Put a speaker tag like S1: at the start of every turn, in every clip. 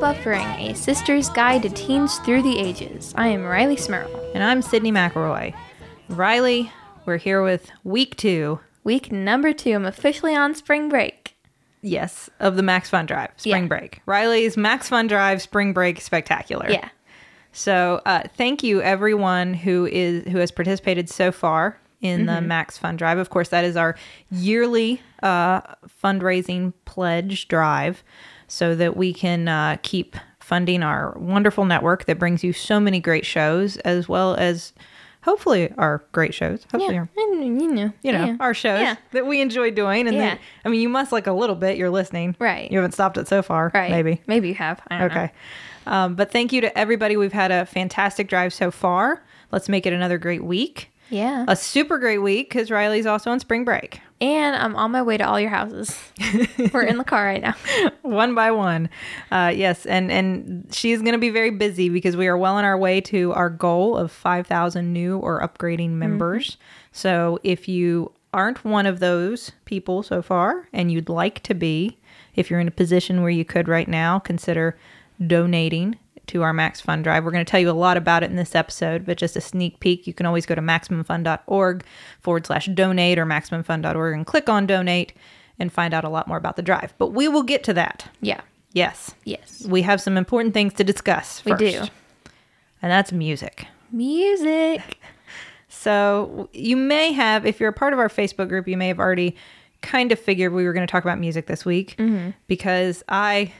S1: Buffering, a sister's guide to teens through the ages. I am Rileigh Smirl.
S2: And I'm Sydnee McElroy. Rileigh, we're here with week two,
S1: Week number two, I'm officially on spring break.
S2: yes, of the Max Fun Drive Spring
S1: Yeah.
S2: Break. Rileigh's Max Fun Drive Spring Break Spectacular.
S1: Yeah.
S2: So, uh, thank you everyone who is who has participated so far in the Max Fun Drive. Of course, that is our yearly uh, fundraising pledge drive, so that we can uh, keep funding our wonderful network that brings you so many great shows, as well as hopefully our great shows. Hopefully,
S1: Yeah.
S2: our,
S1: you know.
S2: you know
S1: yeah.
S2: our shows
S1: Yeah.
S2: that we enjoy doing. And
S1: Yeah.
S2: that, I mean, you must like a little bit. You're listening,
S1: Right.
S2: You haven't stopped it so far,
S1: Right.
S2: Maybe.
S1: Maybe you have. I don't know.
S2: Okay. Um, but thank you to everybody. We've had a fantastic drive so far. Let's make it another great week.
S1: Yeah.
S2: A super great week because Rileigh's also on spring break.
S1: and I'm on my way to all your houses. We're in the car right now.
S2: one by one. Uh, yes, and and she's going to be very busy because we are well on our way to our goal of 5,000 new or upgrading members. So if you aren't one of those people so far and you'd like to be, if you're in a position where you could right now, consider donating to our Max Fun Drive. We're going to tell you a lot about it in this episode, but just a sneak peek, you can always go to MaximumFund.org forward slash donate or MaximumFund.org and click on donate and find out a lot more about the drive. But we will get to that.
S1: Yeah.
S2: Yes.
S1: Yes.
S2: We have some important things to discuss.
S1: We do.
S2: And that's music.
S1: Music.
S2: So you may have, if you're a part of our Facebook group, you may have already kind of figured we were going to talk about music this week
S1: Mm-hmm.
S2: because I,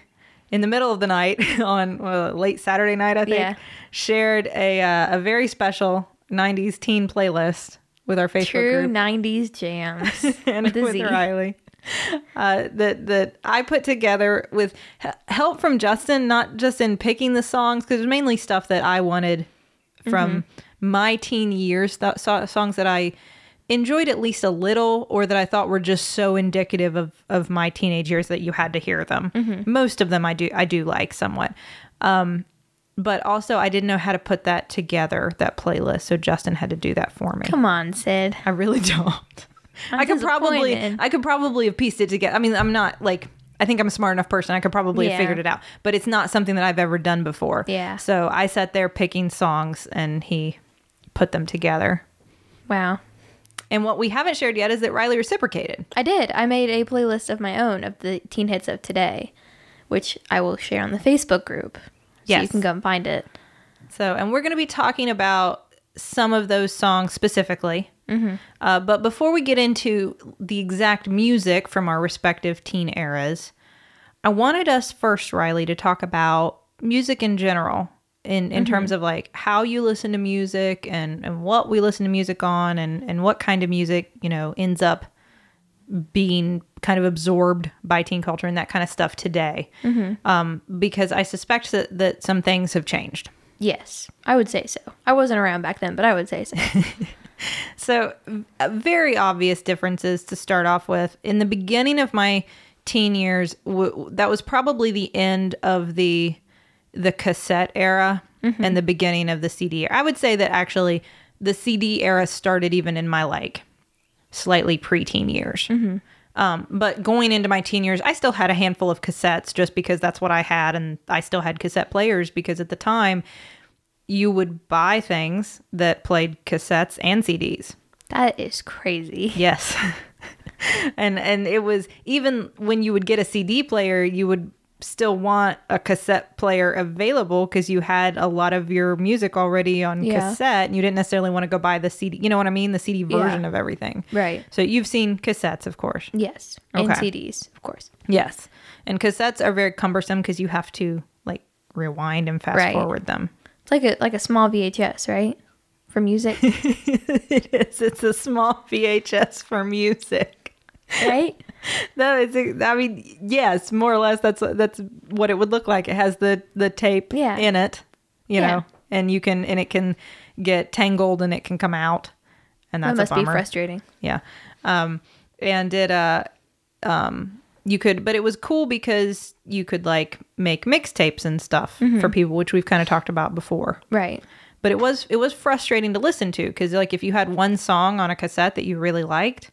S2: in the middle of the night on well, late Saturday night, I think,
S1: Yeah.
S2: shared a uh, a very special '90s teen playlist with our Facebook
S1: True
S2: group
S1: 90s jams.
S2: and
S1: with
S2: with Rileigh. Uh, that that I put together with h- help from Justin, not just in picking the songs because it's mainly stuff that I wanted from my teen years, th- so- songs that I enjoyed at least a little, or that I thought were just so indicative of of my teenage years that you had to hear them. Most of them I do I do like somewhat. Um, but also, I didn't know how to put that together, that playlist. So Justin had to do that for me.
S1: Come on, Sid.
S2: I really don't.
S1: I'm
S2: I could probably. I could probably have pieced it together. I mean, I'm not like I think I'm a smart enough person. I could probably
S1: Yeah.
S2: have figured it out, but it's not something that I've ever done before.
S1: Yeah.
S2: So I sat there picking songs and he put them together.
S1: Wow.
S2: And what we haven't shared yet is that Rileigh reciprocated.
S1: I did. I made a playlist of my own of the teen hits of today, which I will share on the Facebook group. So you can go and find it.
S2: So, and we're going to be talking about some of those songs specifically.
S1: Mm-hmm.
S2: Uh, but before we get into the exact music from our respective teen eras, I wanted us first, Rileigh, to talk about music in general, in,
S1: Mm-hmm.
S2: in terms of like how you listen to music and, and what we listen to music on and, and what kind of music, you know, ends up being kind of absorbed by teen culture and that kind of stuff today. Um, because I suspect that, that some things have changed.
S1: Yes, I would say so. I wasn't around back then, but I would say so.
S2: So, uh, very obvious differences to start off with. In the beginning of my teen years, w- that was probably the end of the the cassette era and the beginning of the CD. era. I would say that actually the CD era started even in my like slightly preteen years. Um, but going into my teen years, I still had a handful of cassettes just because that's what I had, and I still had cassette players because at the time you would buy things that played cassettes and CDs.
S1: that is crazy.
S2: Yes. and and it was even when you would get a CD player, you would still want a cassette player available because you had a lot of your music already on
S1: Yeah.
S2: cassette and you didn't necessarily want to go buy the CD, you know what I mean, the CD
S1: Yeah.
S2: version of everything.
S1: Right.
S2: So you've seen cassettes, of course.
S1: Yes. And CDs, of course.
S2: Yes. And cassettes are very cumbersome because you have to like rewind and fast
S1: Right.
S2: forward them.
S1: It's like a like a small VHS, right? For music,
S2: it is. It's a small VHS for music.
S1: right?
S2: No, it's. I mean, yes, more or less. That's that's what it would look like. It has the the tape
S1: Yeah.
S2: in it, you
S1: Yeah.
S2: know, and you can and it can get tangled and it can come out, and that's
S1: that must
S2: a
S1: be frustrating.
S2: Yeah, um, and it uh, um, you could, but it was cool because you could like make mixtapes and stuff
S1: Mm-hmm.
S2: for people, which we've kind of talked about before.
S1: Right.
S2: But it was it was frustrating to listen to because like if you had one song on a cassette that you really liked,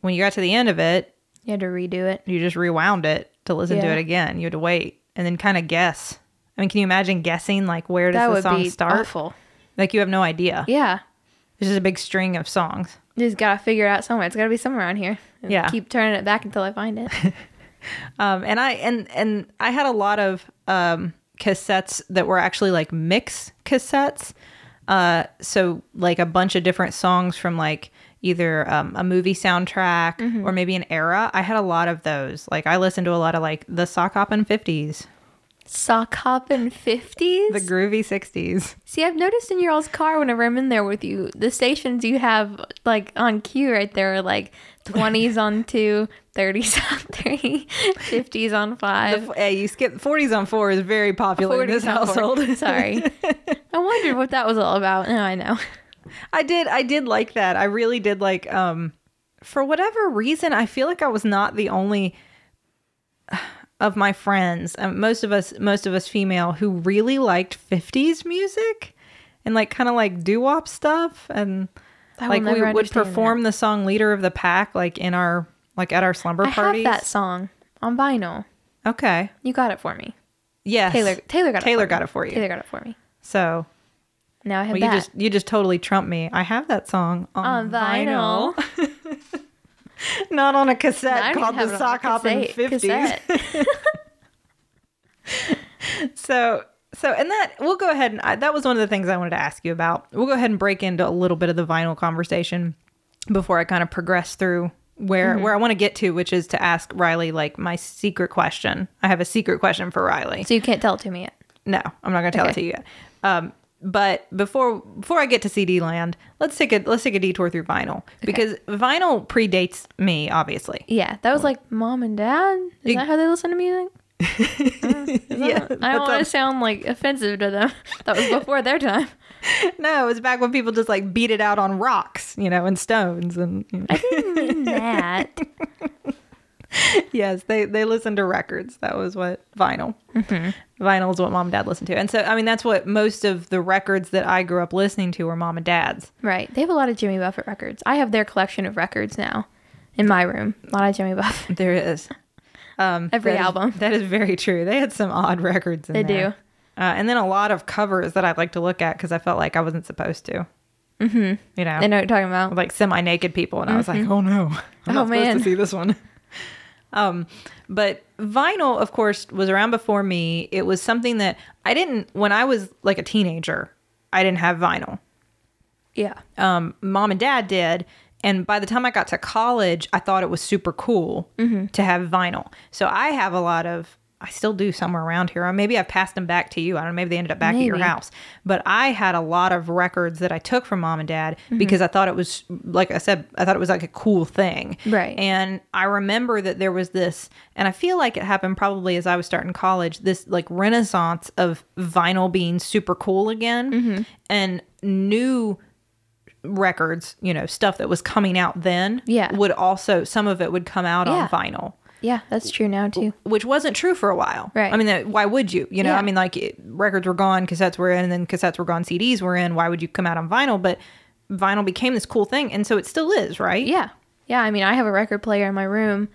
S2: when you got to the end of it,
S1: You had to redo it.
S2: you just rewound it to listen to it again. You had to wait. and then kind of guess. I mean, can you imagine guessing like where does
S1: That
S2: the
S1: would
S2: song
S1: be
S2: start?
S1: awful.
S2: Like you have no idea.
S1: Yeah.
S2: It's just a big string of songs.
S1: You just gotta figure it out somewhere. It's gotta be somewhere around here. And
S2: Yeah.
S1: Keep turning it back until I find it.
S2: Um, and I and and I had a lot of um, cassettes that were actually like mix cassettes. Uh, so like a bunch of different songs from like either um, a movie soundtrack
S1: Mm-hmm.
S2: or maybe an era. I had a lot of those. Like I listened to a lot of like the sock hoppin' fifties,
S1: Sock hopping fifties.
S2: the groovy sixties.
S1: See, I've noticed in your all's car whenever I'm in there with you, the stations you have like on cue right there are like 20s on two, 30s on three, 50s on five.
S2: Hey, you skip forties on four is very popular in this
S1: 40s
S2: household.
S1: Sorry. I wondered what that was all about. Now I know.
S2: I did I did like that. I really did like um for whatever reason I feel like I was not the only of my friends, um, most of us most of us female who really liked 50s music and like kind of like doo-wop stuff and like we would perform the song leader of the pack like in our like at our slumber
S1: I
S2: parties.
S1: have that song on vinyl.
S2: Okay.
S1: You got it for me.
S2: Yes.
S1: Teylor Teylor got
S2: Teylor
S1: it for
S2: got
S1: me.
S2: it for you.
S1: Teylor got it for me.
S2: So,
S1: Now I have
S2: well, you just you just totally trumped me. I have that song on,
S1: On vinyl.
S2: Not on a cassette
S1: don't
S2: called the
S1: have it on
S2: Sock Hoppin'
S1: cassette-
S2: 50s. So, so, and that we'll go ahead and I, that was one of the things I wanted to ask you about. We'll go ahead and break into a little bit of the vinyl conversation before I kind of progress through where
S1: Mm-hmm.
S2: where I want to get to, which is to ask Rileigh like my secret question. I have a secret question for Rileigh.
S1: so you can't tell it to me yet.
S2: No, I'm not going to tell it to you yet. Um, but before before I get to CD land, let's take a let's take a detour through vinyl because vinyl predates me, obviously.
S1: Yeah, that was like mom and dad. Is
S2: It-
S1: that how they listen to music?
S2: Uh, yeah,
S1: I don't want to sound like offensive to them. That was before their time.
S2: no, it was back when people just like beat it out on rocks, you know, and stones, and you know.
S1: I didn't mean that.
S2: yes, they they listened to records. That was what vinyl. Vinyl is what mom and dad listened to, and so I mean that's what most of the records that I grew up listening to were mom and dad's.
S1: Right. They have a lot of Jimmy Buffett records. I have their collection of records now in my room. A lot of Jimmy Buffett.
S2: There is um,
S1: Every
S2: that is-
S1: album.
S2: that is very true. They had some odd records. In
S1: They
S2: there.
S1: do.
S2: uh, and then a lot of covers that I'd like to look at because I felt like I wasn't supposed to. Mm-hmm. You know,
S1: I know what you're talking about.
S2: like semi-naked people, and I was like, oh no, I'm
S1: Oh,
S2: not supposed
S1: man.
S2: to see this one. um, but vinyl, of course, was around before me. It was something that I didn't when I was like a teenager. I didn't have vinyl.
S1: Yeah.
S2: Um, mom and dad did, and by the time I got to college, I thought it was super cool
S1: Mm-hmm.
S2: to have vinyl. So I have a lot of. I still do somewhere around here. Or maybe I've passed them back to you. I don't know. Maybe they ended up back at your house. But I had a lot of records that I took from mom and dad
S1: Mm-hmm.
S2: because I thought it was, like I said, I thought it was like a cool thing.
S1: Right.
S2: And I remember that there was this, and I feel like it happened probably as I was starting college, this like renaissance of vinyl being super cool again
S1: Mm-hmm.
S2: and new records, you know, stuff that was coming out then
S1: Yeah.
S2: would also, some of it would come out
S1: Yeah.
S2: on vinyl
S1: Yeah, that's true now too.
S2: which wasn't true for a while.
S1: Right.
S2: I mean, why would you? You know,
S1: Yeah.
S2: I mean, like it, records were gone, cassettes were in, and then cassettes were gone, CDs were in. Why would you come out on vinyl? But vinyl became this cool thing, and so it still is, right?
S1: Yeah. Yeah, I mean, I have a record player in my room.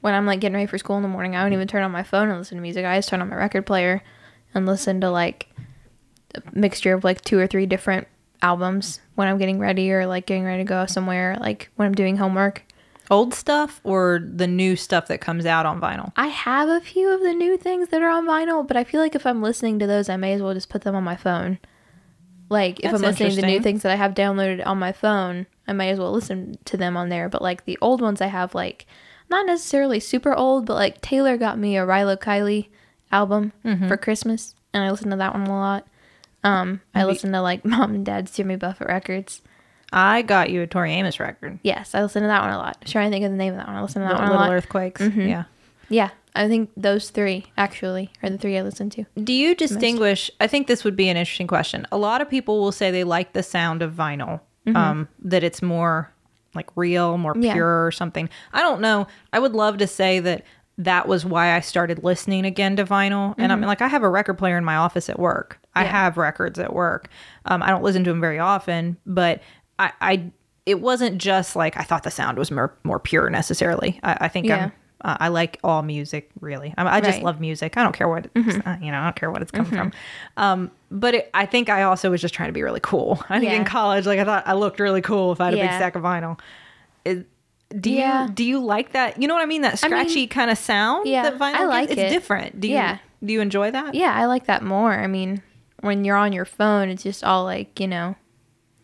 S1: When I'm like getting ready for school in the morning, I don't even turn on my phone and listen to music. I just turn on my record player and listen to like a mixture of like two or three different albums when I'm getting ready or like getting ready to go somewhere, like when I'm doing homework.
S2: Old stuff or the new stuff that comes out on vinyl.
S1: I have a few of the new things that are on vinyl, but I feel like if I'm listening to those, I may as well just put them on my phone. Like if
S2: That's
S1: I'm listening to new things that I have downloaded on my phone, I may as well listen to them on there. But like the old ones I have like not necessarily super old, but like Teylor got me a Rilo Kiley album
S2: Mm-hmm.
S1: for Christmas and I listened to that one a lot. Um, I listened to like mom and dad's Jimmy Buffett records.
S2: I got you a Tori Amos record.
S1: Yes, I listened to that one a lot. I'm trying to think of the name of that one. I listened to that one a
S2: Little
S1: lot.
S2: Earthquakes.
S1: Mhm.
S2: Yeah.
S1: Yeah, I think those three actually are the three I listened to.
S2: Do you distinguish? I think this would be an interesting question. A lot of people will say they like the sound of vinyl, um, that it's more like real, more
S1: Yeah.
S2: pure or something. I don't know. I would love to say that that was why I started listening again to vinyl. And I mean, like, I have a record player in my office at work. I
S1: Yeah.
S2: have records at work. Um, I don't listen to them very often, but I, I, it wasn't just like I thought the sound was more more pure necessarily. I, I think
S1: Yeah.
S2: I'm Uh, I like all music, really. I, I just
S1: Right.
S2: love music. I don't care what it's, uh, you know. I don't care what it's come from. Um, but it, I think I also was just trying to be really cool. I think in college, like I thought I looked really cool if I had a big stack of vinyl. It- do
S1: Yeah.
S2: you do you like that? You know what I mean? That
S1: I mean,
S2: scratchy kind of sound.
S1: yeah,
S2: that vinyl
S1: I like
S2: gives?
S1: it.
S2: It's different. Do you?
S1: Yeah.
S2: Do you enjoy that?
S1: Yeah, I like that more. I mean, when you're on your phone, it's just all like, you know,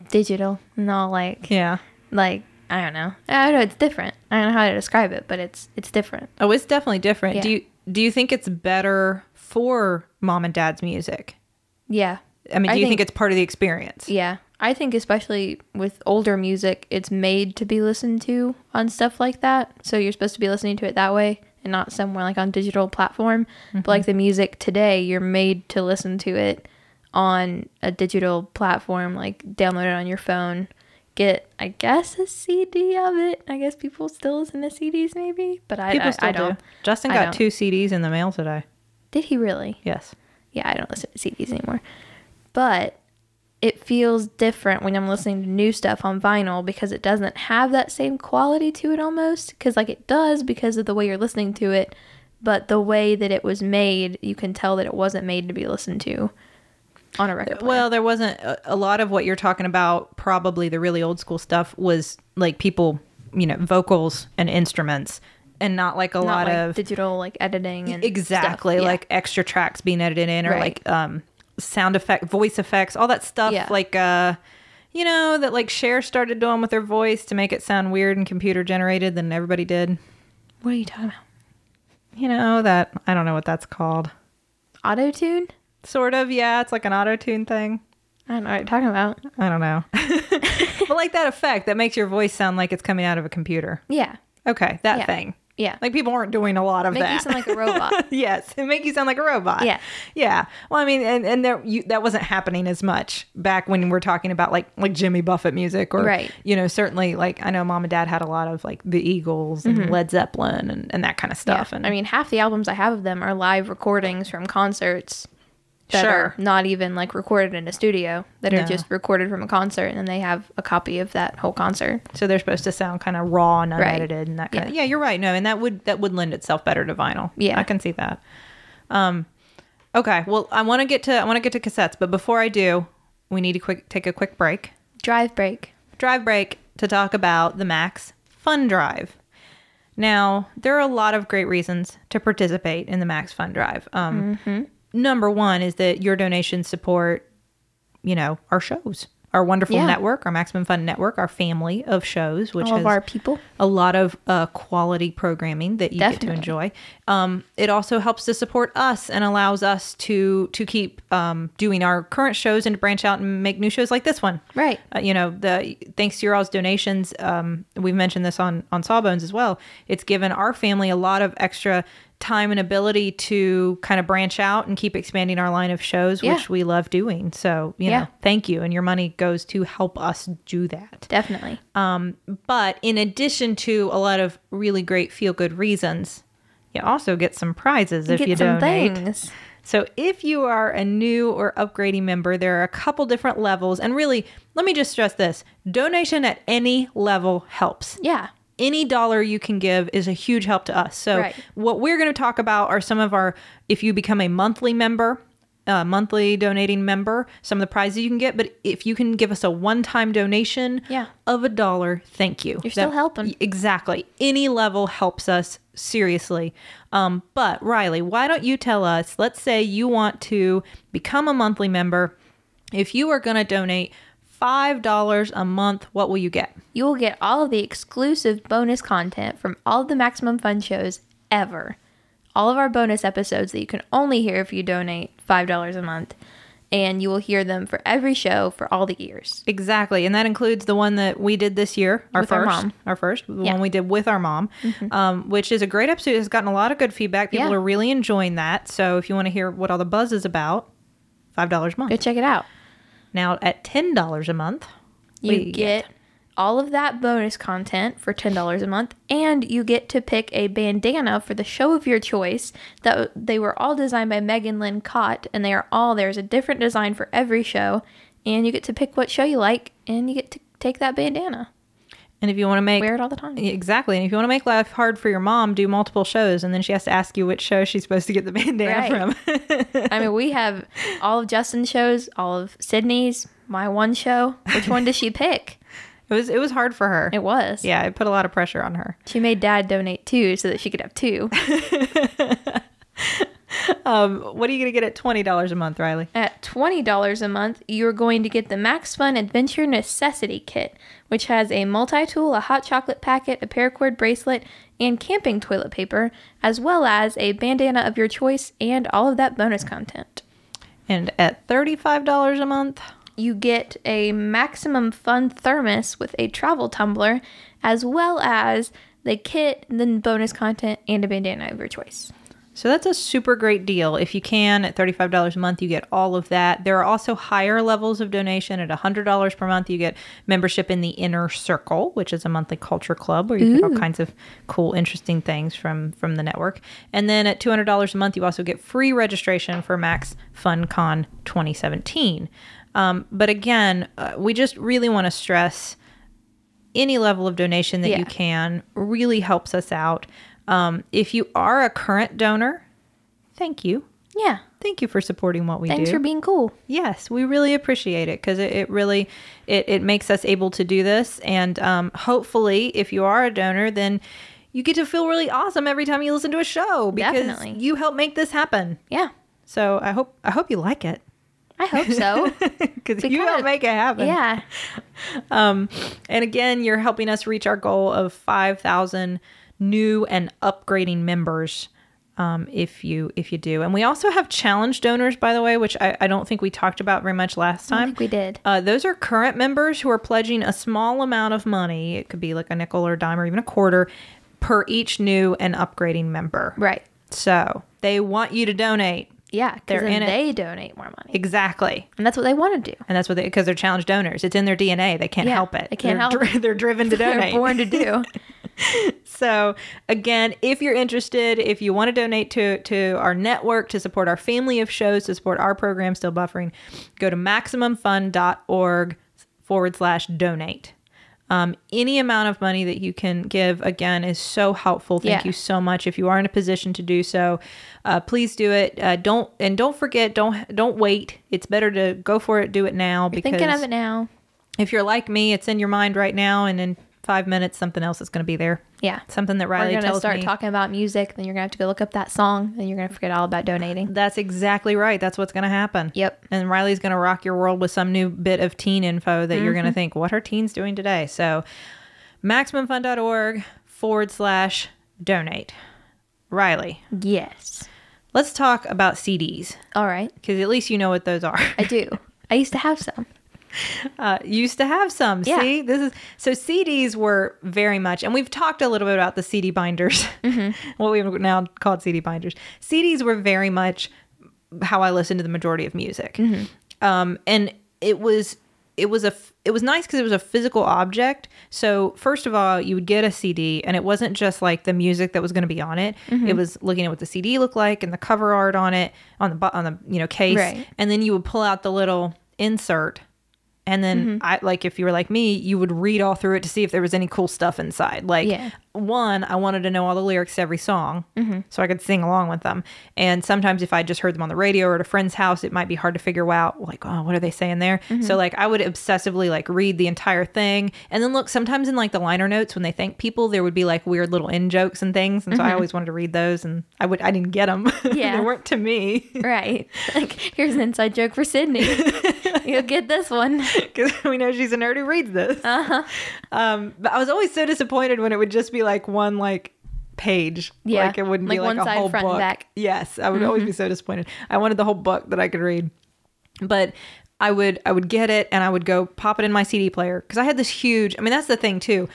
S1: digital and all like
S2: Yeah.
S1: like I don't know. I don't know, it's different. I don't know how to describe it, but it's it's different.
S2: Oh, it's definitely different. Do you do you think it's better for mom and dad's music?
S1: Yeah.
S2: I mean, do
S1: I
S2: you think,
S1: think-
S2: it's part of the experience?
S1: Yeah. I think especially with older music, it's made to be listened to on stuff like that. So you're supposed to be listening to it that way and not somewhere like on digital platform. But like mm-hmm. the music today, you're made to listen to it on a digital platform, like download it on your phone. Get, I guess, a CD of it. I guess people still listen to CDs, maybe, but I,
S2: People
S1: I,
S2: still
S1: I don't.
S2: do. Justin
S1: I
S2: got
S1: don't.
S2: two CDs in the mail today.
S1: Did he really?
S2: Yes.
S1: yeah, I don't listen to CDs anymore. But it feels different when I'm listening to new stuff on vinyl because it doesn't have that same quality to it almost. Because, like, it does because of the way you're listening to it. But the way that it was made, you can tell that it wasn't made to be listened to on a record player.
S2: Well, there wasn't a, a lot of what you're talking about. Probably the really old school stuff was like people, you know, vocals and instruments, and not like a
S1: not
S2: lot
S1: like
S2: of
S1: digital, like, editing and
S2: exactly.
S1: Yeah.
S2: like extra tracks being edited in or
S1: Right.
S2: like um sound effect voice effects all that stuff
S1: Yeah.
S2: like uh you know that like Cher started doing with her voice to make it sound weird and computer generated than everybody did
S1: What are you talking about?
S2: you know that i don't know what that's called
S1: Auto tune?
S2: Sort of yeah it's like an auto tune thing
S1: I don't know what you're talking about.
S2: i don't know but like that effect that makes your voice sound like it's coming out of a computer
S1: Yeah.
S2: okay that
S1: Yeah.
S2: thing
S1: Yeah.
S2: like people aren't doing a lot of that.
S1: Make you sound like a robot.
S2: yes, it make you sound like a robot.
S1: Yeah.
S2: yeah. Well, I mean, and, and there you, that wasn't happening as much back when we're talking about like like Jimmy Buffett music or
S1: Right.
S2: You know, certainly like I know mom and dad had a lot of like the Eagles and Led Zeppelin and, and that kind of stuff.
S1: Mm-hmm. Yeah.
S2: And
S1: I mean, half the albums I have of them are live recordings from concerts that
S2: Sure.
S1: are not even like recorded in a studio, that
S2: No.
S1: are just recorded from a concert, and they have a copy of that whole concert.
S2: so they're supposed to sound kind of raw and
S1: Right.
S2: unedited and that kind of
S1: Yeah.
S2: yeah. You're right. No, and that would that would lend itself better to vinyl.
S1: Yeah.
S2: I can see that. Um, okay. Well, I want to get to I want to get to cassettes, but before I do, we need to quick take a quick break.
S1: Drive break.
S2: drive break to talk about the Max Fun Drive. Now, there are a lot of great reasons to participate in the Max Fun Drive. Um, Number one is that your donations support, you know, our shows, our wonderful
S1: Yeah.
S2: network, our Maximum Fun network, our family of shows, which
S1: All
S2: has
S1: our people.
S2: a lot of uh, quality programming that you get to enjoy. Um, it also helps to support us and allows us to to keep um, doing our current shows and to branch out and make new shows like this one.
S1: Right.
S2: Uh, you know, the thanks to your all's donations, um, we've mentioned this on on Sawbones as well. It's given our family a lot of extra time and ability to kind of branch out and keep expanding our line of shows,
S1: Yeah.
S2: which we love doing. So, you
S1: Yeah.
S2: know, thank you, and your money goes to help us do that.
S1: Definitely.
S2: Um, but in addition to a lot of really great feel good reasons, you also get some prizes if
S1: Get
S2: you donate.
S1: things.
S2: So if you are a new or upgrading member, there are a couple different levels. And really, let me just stress this donation at any level helps.
S1: Yeah.
S2: Any dollar you can give is a huge help to us. So,
S1: Right.
S2: what we're going to talk about are some of our, if you become a monthly member, a monthly donating member, some of the prizes you can get. But if you can give us a one time donation
S1: Yeah.
S2: of a dollar, thank you.
S1: You're still helping.
S2: Exactly. Any level helps us seriously. Um, but Rileigh, why don't you tell us? Let's say you want to become a monthly member. If you are going to donate five dollars a month, what will you get?
S1: You will get all of the exclusive bonus content from all of the Maximum Fun shows ever. All of our bonus episodes that you can only hear if you donate $5 a month. And you will hear them for every show for all the years.
S2: Exactly, and that includes the one that we did this year, our
S1: With our
S2: first,
S1: mom.
S2: our first, the
S1: Yeah. Mm-hmm.
S2: one we did with our mom, um, which is a great episode. It's gotten a lot of good feedback. People
S1: Yeah.
S2: are really enjoying that. So if you want to hear what all the buzz is about, five dollars a month.
S1: Go check it out.
S2: Now at ten dollars a month,
S1: You
S2: we
S1: get all of that bonus content for $10 a month and you get to pick a bandana for the show of your choice that they were all designed by Megan Lynn Kott and they are all there's a different design for every show and you get to pick what show you like and you get to take that bandana
S2: And if you want to make
S1: Wear it all the time.
S2: exactly, and if you want to make life hard for your mom, do multiple shows, and then she has to ask you which show she's supposed to get the bandana
S1: Right.
S2: from.
S1: I mean, we have all of Justin's shows, all of Sydnee's, my one show. Which one does she pick?
S2: it was it was hard for her.
S1: It was.
S2: yeah, it put a lot of pressure on her.
S1: She made dad donate two so that she could have two.
S2: Um, what are you gonna get at twenty dollars a month, Rileigh?
S1: At $20 a month, you're going to get the Max Fun Adventure Necessity Kit, which has a multi tool, a hot chocolate packet, a paracord bracelet, and camping toilet paper, as well as a bandana of your choice and all of that bonus content.
S2: And at thirty-five dollars a month,
S1: You get a Maximum Fun thermos with a travel tumbler, as well as the kit, then bonus content, and a bandana of your choice.
S2: So that's a super great deal. If you can, at $35 a month, you get all of that. There are also higher levels of donation. At $100 per month, you get membership in the Inner Circle, which is a monthly culture club where you get all kinds of cool, interesting things from, from the network. And then at $200 a month, you also get free registration for Max FunCon 2017. Um, but again, uh, we just really want to stress any level of donation that
S1: Yeah.
S2: you can really helps us out. Um, if you are a current donor, thank you.
S1: Yeah.
S2: Thank you for supporting what we
S1: Thanks
S2: do.
S1: Thanks for being cool.
S2: yes, we really appreciate it because it, it really it, it makes us able to do this. And um, hopefully, if you are a donor, then you get to feel really awesome every time you listen to a show because
S1: Definitely.
S2: you help make this happen.
S1: Yeah.
S2: So I hope I hope you like it
S1: I hope so.
S2: because you help make it happen.
S1: yeah.
S2: Um, and again, you're helping us reach our goal of 5,000 new and upgrading members. Um, if you if you do, and we also have challenge donors, by the way, which I, I don't think we talked about very much last
S1: I
S2: time.
S1: think we did.
S2: Uh, those are current members who are pledging a small amount of money. It could be like a nickel or a dime or even a quarter per each new and upgrading member.
S1: Right.
S2: So they want you to donate.
S1: Yeah.
S2: They're in
S1: then
S2: it.
S1: they donate more money.
S2: Exactly.
S1: And that's what they want to do.
S2: And that's what they, because they're challenge donors. It's in their DNA. They can't
S1: Yeah,
S2: help it.
S1: they can't
S2: they're,
S1: help
S2: dri- They're driven to donate.
S1: They're born to do.
S2: So again, if you're interested, if you want to donate to to our network to support our family of shows, to support our program, still buffering, go to maximumfund.org forward slash donate. Um, any amount of money that you can give again is so helpful. Thank
S1: Yeah.
S2: you so much. If you are in a position to do so, uh, please do it. Uh, don't and don't forget. Don't don't wait. It's better to go for it. Do it now
S1: You're
S2: because
S1: thinking of it now.
S2: if you're like me, it's in your mind right now, and in five minutes, something else is going to be there.
S1: Yeah.
S2: Something that
S1: We're
S2: Rileigh
S1: going to
S2: tells
S1: start
S2: me.
S1: talking about music. Then you're going to have to go look up that song. and you're going to forget all about donating.
S2: That's exactly right. That's what's going to happen.
S1: Yep.
S2: And Rileigh's going to rock your world with some new bit of teen info that you're
S1: Mm-hmm.
S2: going to think, what are teens doing today? So, MaximumFun.org forward slash donate. Rileigh,
S1: Yes.
S2: let's talk about CDs
S1: All right.
S2: because at least you know what those are.
S1: I do. I used to have some.
S2: uh, used to have some.
S1: Yeah.
S2: See, this is so CDs were very much, and we've talked a little bit about the CD binders,
S1: Mm-hmm.
S2: what we've now called CD binders. CDs were very much how I listened to the majority of music,
S1: Mm-hmm.
S2: um, and it was it was a it was nice because it was a physical object. So first of all, you would get a CD, and it wasn't just like the music that was going to be on it.
S1: Mm-hmm.
S2: It was looking at what the CD looked like and the cover art on it on the on the you know case,
S1: Right.
S2: and then you would pull out the little insert and then
S1: Mm-hmm.
S2: I like if you were like me, you would read all through it to see if there was any cool stuff inside. Like
S1: Yeah.
S2: one, I wanted to know all the lyrics to every song
S1: Mm-hmm.
S2: so I could sing along with them. And sometimes if I just heard them on the radio or at a friend's house, it might be hard to figure out like, oh, what are they saying there?
S1: Mm-hmm.
S2: So like I would obsessively like read the entire thing. And then look, sometimes in like the liner notes when they thank people, there would be like weird little in jokes and things. And so I always wanted to read those and I would I didn't get them.
S1: Mm-hmm. Yeah.
S2: they weren't to me.
S1: Right. Like, here's an inside joke for Sydnee. You'll get this one.
S2: because we know she's a nerd who reads this.
S1: Uh-huh.
S2: Um, but I was always so disappointed when it would just be like one like page.
S1: Yeah,
S2: like it wouldn't be
S1: like
S2: like
S1: one
S2: a
S1: side,
S2: whole
S1: front and
S2: book.
S1: back. Mm-hmm.
S2: Yes, I would always be so disappointed. I wanted the whole book that I could read, but I would I would get it and I would go pop it in my CD player because I had this huge. I mean, that's the thing too.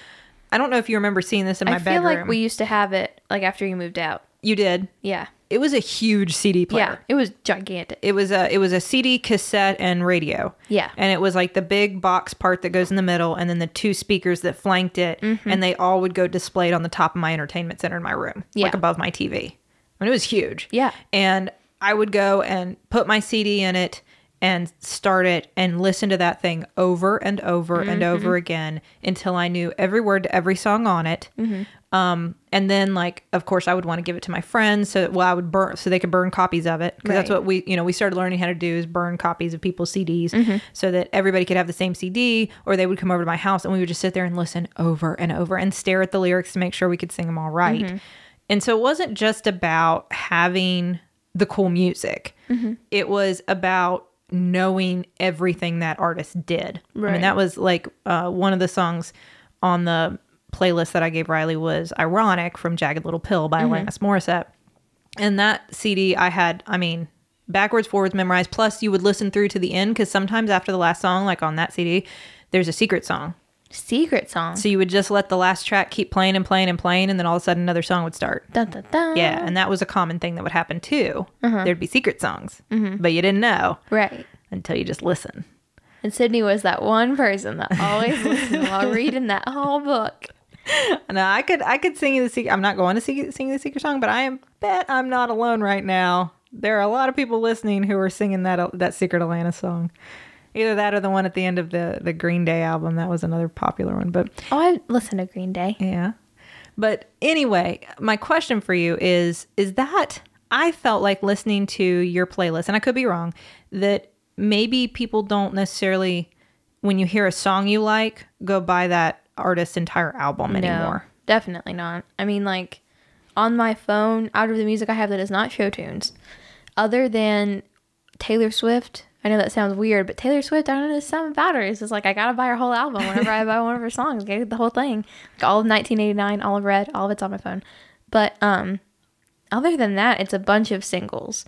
S2: I don't know if you remember seeing this in my
S1: I feel
S2: bedroom.
S1: like we used to have it like after you moved out.
S2: You did.
S1: Yeah.
S2: It was a huge CD player.
S1: Yeah. It was gigantic.
S2: It was a it was a CD, cassette, and radio.
S1: Yeah.
S2: and it was like the big box part that goes in the middle, and then the two speakers that flanked it,
S1: Mm-hmm.
S2: and they all would go displayed on the top of my entertainment center in my room,
S1: Yeah.
S2: like above my TV. And it was huge.
S1: Yeah.
S2: and I would go and put my CD in it, and start it and listen to that thing over and over and over again until I knew every word to every song on it. Um, and then like, of course, I would want to give it to my friends so well, I would burn so they could burn copies of it because that's what we, you know, we started learning how to do is burn copies of people's CDs so that everybody could have the same CD or they would come over to my house and we would just sit there and listen over and over and stare at the lyrics to make sure we could sing them all right. And so it wasn't just about having the cool music. It was about knowing everything that artist did. I mean, that was like uh, one of the songs on the playlist that I gave Rileigh was Ironic from Jagged Little Pill by Alanis Morissette. And that CD I had, I mean, backwards, forwards memorized. Plus, you would listen through to the end because sometimes after the last song, like on that CD, there's a secret song.
S1: Secret song.
S2: So you would just let the last track keep playing and playing and playing, and then all of a sudden another song would start.
S1: Dun, dun, dun.
S2: Yeah, and that was a common thing that would happen too.
S1: Uh-huh.
S2: There'd be secret songs, but you didn't know
S1: Right.
S2: until you just listen.
S1: And Sydnee was that one person that always listened while reading that whole book.
S2: Now I could I could sing you the secret. I'm not going to sing, sing the secret song, but I am bet I'm not alone right now. There are a lot of people listening who are singing that that secret Alanis song. Either that or the one at the end of the the Green Day album. That was another popular one, but
S1: Oh, I listen to Green Day.
S2: Yeah. But anyway, my question for you is is that I felt like listening to your playlist, and I could be wrong, that maybe people don't necessarily, when you hear a song you like, go buy that artist's entire album anymore.
S1: definitely not. I mean, like on my phone, out of the music I have that is not show tunes, other than Taylor Swift. I know that sounds weird, but Taylor Swift, I don't know, there's something about her. It's just like I gotta buy her whole album whenever I buy one of her songs. Get the whole thing, like all of 1989, all of Red, all of it's on my phone. But um, other than that, it's a bunch of singles.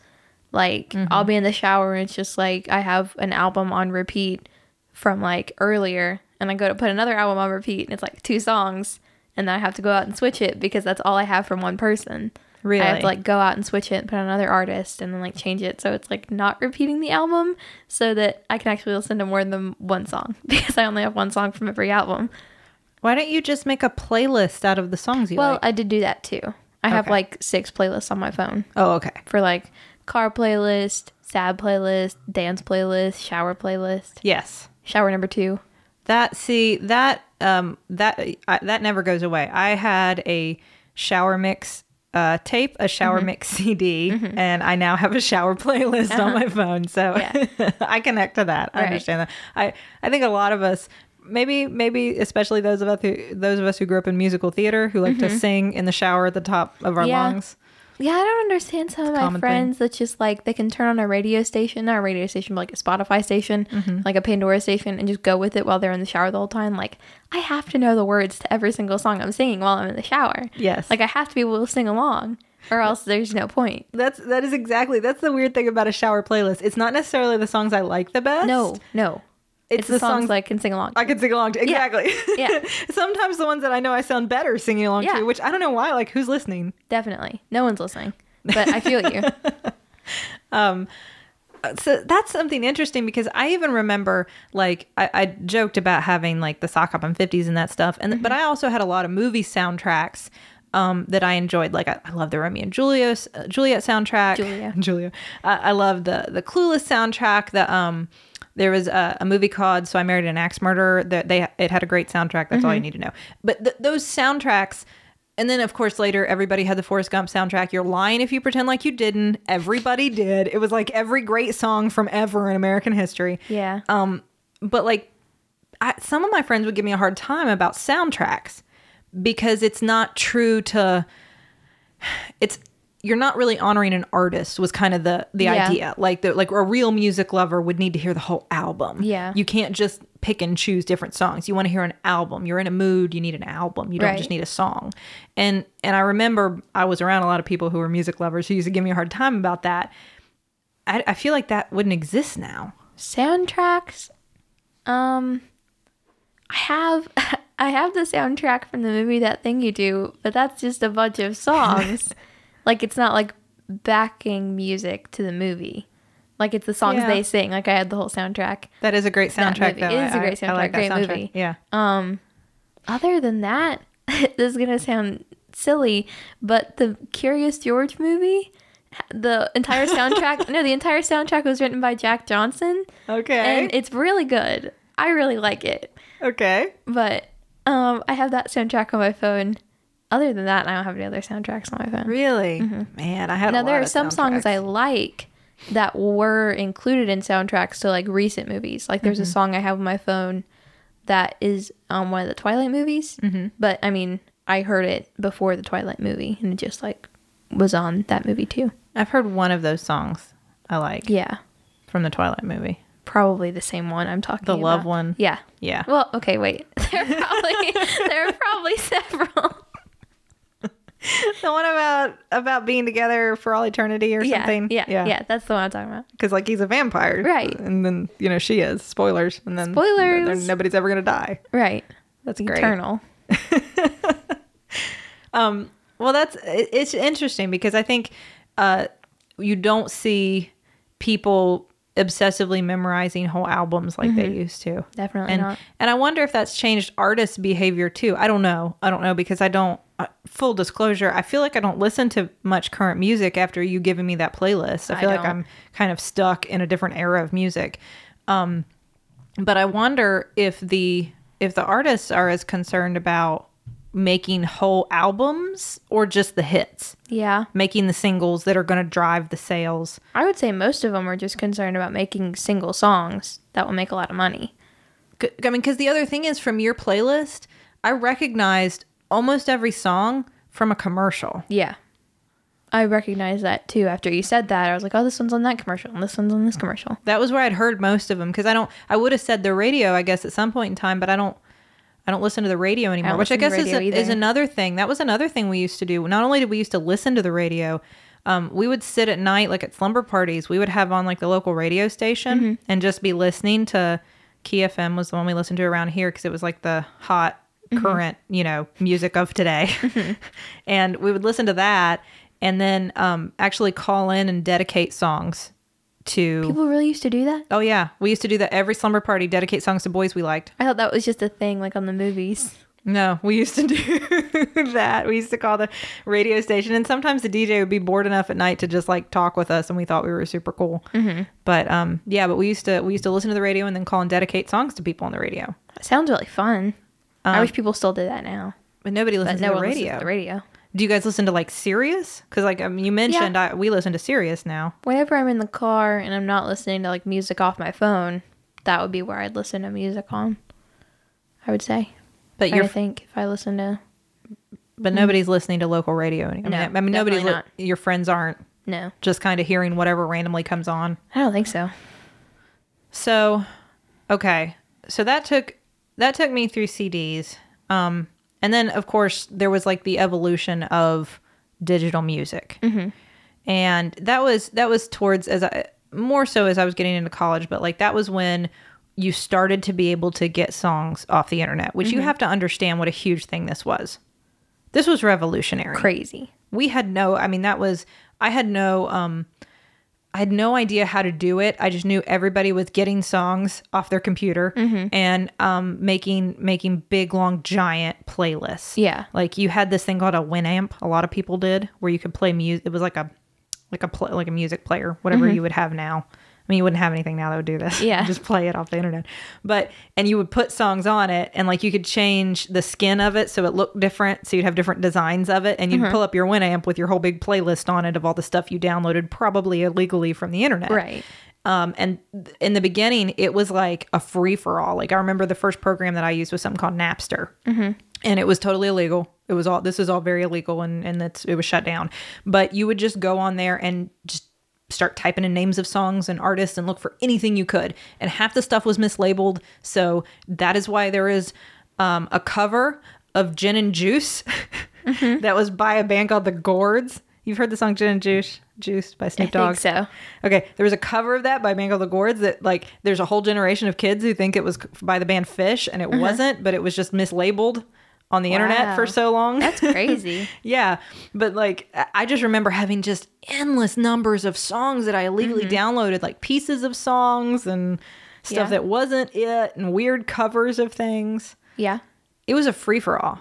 S1: Like I'll be in the shower and it's just like I have an album on repeat from like earlier, and I go to put another album on repeat, and it's like two songs, and then I have to go out and switch it because that's all I have from one person.
S2: Really?
S1: I have to like go out and switch it and put on another artist and then like change it so it's like not repeating the album so that I can actually listen to more than one song because I only have one song from every album.
S2: Why don't you just make a playlist out of the songs you
S1: Well,
S2: like?
S1: I did do that too. I have like six playlists on my phone
S2: oh, okay.
S1: for like car playlist, sad playlist, dance playlist, shower playlist,
S2: Yes.
S1: shower number two.
S2: That see that um that I, that never goes away. I had a shower mix uh, tape, a shower
S1: Mm-hmm.
S2: mix CD, and I now have a shower playlist on my phone. So
S1: Uh-huh. Yeah.
S2: I connect to that. I
S1: Right.
S2: understand that. I I think a lot of us. Maybe, maybe especially those of us who those of us who grew up in musical theater who like to sing in the shower at the top of our
S1: Mm-hmm. Yeah.
S2: lungs.
S1: Yeah, I don't understand some of my
S2: common thing.
S1: friends that just like they can turn on a radio station, not a radio station, but like a Spotify station,
S2: Mm-hmm.
S1: like a Pandora station, and just go with it while they're in the shower the whole time. Like, I have to know the words to every single song I'm singing while I'm in the shower.
S2: Yes.
S1: Like, I have to be able to sing along, or else there's no point.
S2: That's that is exactly that's the weird thing about a shower playlist. It's not necessarily the songs I like the best.
S1: No, no.
S2: It's
S1: It's,
S2: the
S1: songs,
S2: songs-
S1: I can sing along. to.
S2: I can sing along to exactly.
S1: Yeah.
S2: Sometimes the ones that I know I sound better singing along
S1: Yeah.
S2: to, which I don't know why. Like who's listening?
S1: Definitely. No one's listening, but I feel you.
S2: Um, so that's something interesting because I even remember like I, I joked about having like the sock hop and fifties and that stuff, and but I also had a lot of movie soundtracks. Um, that I enjoyed, like I, I love the Romeo and Juliet, uh, Juliet soundtrack.
S1: Julia.
S2: Julia. I, I love the the Clueless soundtrack. The um, there was a, a movie called "So I Married an Axe Murderer." That they it had a great soundtrack. That's all you need to know. But th- those soundtracks, and then of course later everybody had the Forrest Gump soundtrack. You're lying if you pretend like you didn't. Everybody did. It was like every great song from ever in American history.
S1: Yeah.
S2: Um, but like, I, some of my friends would give me a hard time about soundtracks because it's not true to. It's you're not really honoring an artist was kind of the the
S1: Yeah.
S2: idea. Like the like a real music lover would need to hear the whole album.
S1: Yeah.
S2: you can't just pick and choose different songs. You want to hear an album. You're in a mood. You need an album. You don't
S1: Right.
S2: just need a song. And and I remember I was around a lot of people who were music lovers who used to give me a hard time about that. I, I feel like that wouldn't exist now.
S1: soundtracks um i have i have the soundtrack from the movie that thing you do but that's just a bunch of songs like it's not like backing music to the movie like it's the songs
S2: Yeah.
S1: they sing like i had the whole soundtrack
S2: That is a great soundtrack. though.
S1: is a
S2: I-
S1: great
S2: I like
S1: soundtrack,
S2: that
S1: great
S2: soundtrack.
S1: movie.
S2: Yeah.
S1: um other than that this is gonna sound silly but the curious george movie the entire soundtrack. no, the entire soundtrack was written by Jack Johnson,
S2: Okay.
S1: and it's really good. I really like it.
S2: okay.
S1: But um, I have that soundtrack on my phone. Other than that, I don't have any other soundtracks on my phone.
S2: Really? Man, I had
S1: Now there are some songs I like that were included in soundtracks to like recent movies. Like
S2: Mm-hmm.
S1: there's a song I have on my phone that is on one of the Twilight movies. Mm-hmm. But I mean, I heard it before the Twilight movie, and it just like was on that movie too.
S2: I've heard one of those songs I like
S1: Yeah,
S2: from the Twilight movie.
S1: probably the same one I'm talking
S2: The
S1: about.
S2: love one?
S1: Yeah.
S2: Yeah.
S1: Well, okay, wait. There are probably there are probably several.
S2: the one about about being together for all eternity or
S1: Yeah,
S2: something.
S1: yeah, yeah, yeah. That's the one I'm talking about.
S2: Because like he's a vampire,
S1: Right.
S2: And then you know she is. Spoilers. And then
S1: Spoilers.
S2: then nobody's ever gonna die.
S1: Right.
S2: That's great.
S1: Eternal.
S2: Well, that's it- it's interesting because I think uh, you don't see people obsessively memorizing whole albums like they used to.
S1: Definitely
S2: and
S1: not.
S2: and I wonder if that's changed artists' behavior too. I don't know. I don't know because I don't. Uh, full disclosure, I feel like I don't listen to much current music after you giving me that playlist. I
S1: I
S2: feel like. I'm kind of stuck in a different era of music. Um, but I wonder if the if the artists are as concerned about making whole albums or just the hits,
S1: Yeah.
S2: making the singles that are going to drive the sales.
S1: I would say most of them are just concerned about making single songs that will make a lot of money.
S2: I mean, because the other thing is from your playlist, I recognized almost every song from a commercial.
S1: Yeah. I recognize that too. After you said that, I was like, oh, this one's on that commercial and this one's on this commercial.
S2: That was where I'd heard most of them because I don't. I would have said the radio, I guess, at some point in time, but I don't. I don't listen to the radio anymore,
S1: don't
S2: which I guess is, a, is another thing. That was another thing we used to do. Not only did we used to listen to the radio, um, we would sit at night, like at slumber parties. We would have on like the local radio station
S1: Mm-hmm.
S2: and just be listening to Key FM was the one we listened to around here because it was like the hot
S1: Mm-hmm.
S2: current, you know, music of today. and we would listen to that and then um, actually call in and dedicate songs to
S1: People really used to do that?
S2: Oh yeah, we used to do that every slumber party. Dedicate songs to boys we liked.
S1: I thought that was just a thing like on the movies.
S2: No, we used to do that. We used to call the radio station, and sometimes the DJ would be bored enough at night to just like talk with us, and we thought we were super cool. Mm-hmm. But um, yeah, but we used to we used to listen to the radio and then call and dedicate songs to people on the radio.
S1: It sounds really fun. I
S2: Um,
S1: wish people still did that now.
S2: But nobody
S1: But
S2: listens
S1: no
S2: to the radio.
S1: to the radio.
S2: Do you guys listen to like Sirius? Because like um, you mentioned, I, we listen to Sirius now.
S1: Whenever I'm in the car and I'm not listening to like music off my phone, that would be where I'd listen to music on. I would say.
S2: But you're
S1: think if I listen to
S2: but nobody's listening to local radio. I mean, I mean nobody's li- your friends aren't
S1: no.
S2: just kind of hearing whatever randomly comes on.
S1: I don't think so.
S2: So, okay. So that took that took me through CDs. Um and then of course there was like the evolution of digital music.
S1: Mm-hmm.
S2: And that was that was towards as I more so as I was getting into college, but like that was when you started to be able to get songs off the internet, which
S1: Mm-hmm.
S2: you have to understand what a huge thing this was. This was revolutionary
S1: Crazy.
S2: we had no i mean that was i had no um i had no idea how to do it. I just knew everybody was getting songs off their computer
S1: Mm-hmm.
S2: and um making making big long giant playlists.
S1: Yeah.
S2: like you had this thing called a winamp. A lot of people did where you could play music it was like a like a pl- like a music player whatever you would have now mean, you wouldn't have anything now that would do this.
S1: Mm-hmm. Yeah.
S2: just play it off the internet. But and you would put songs on it, and like you could change the skin of it so it looked different. So you'd have different designs of it, and
S1: Mm-hmm.
S2: you'd pull up your Winamp with your whole big playlist on it of all the stuff you downloaded, probably illegally from the internet.
S1: Right.
S2: Um, and th- in the beginning, it was like a free for all. Like I remember the first program that I used was something called Napster, mm-hmm. and it was totally illegal. It was all this is all very illegal, and and it's it was shut down. But you would just go on there and just start typing in names of songs and artists and look for anything you could. And half the stuff was mislabeled, so that is why there is um, a cover of Gin and Juice that was by a band called the Gourds. You've heard the song Gin and Juice, Juice by Snoop
S1: I think so.
S2: Okay, there was a cover of that by a band called The Gourds that like there's a whole generation of kids who think it was by the band Phish and it wasn't, but it was just mislabeled on the internet for so long.
S1: That's crazy.
S2: yeah, but like I- just remember having just endless numbers of songs that I illegally downloaded, like pieces of songs and stuff
S1: Yeah.
S2: that wasn't it, and weird covers of things.
S1: yeah.
S2: It was a free for all.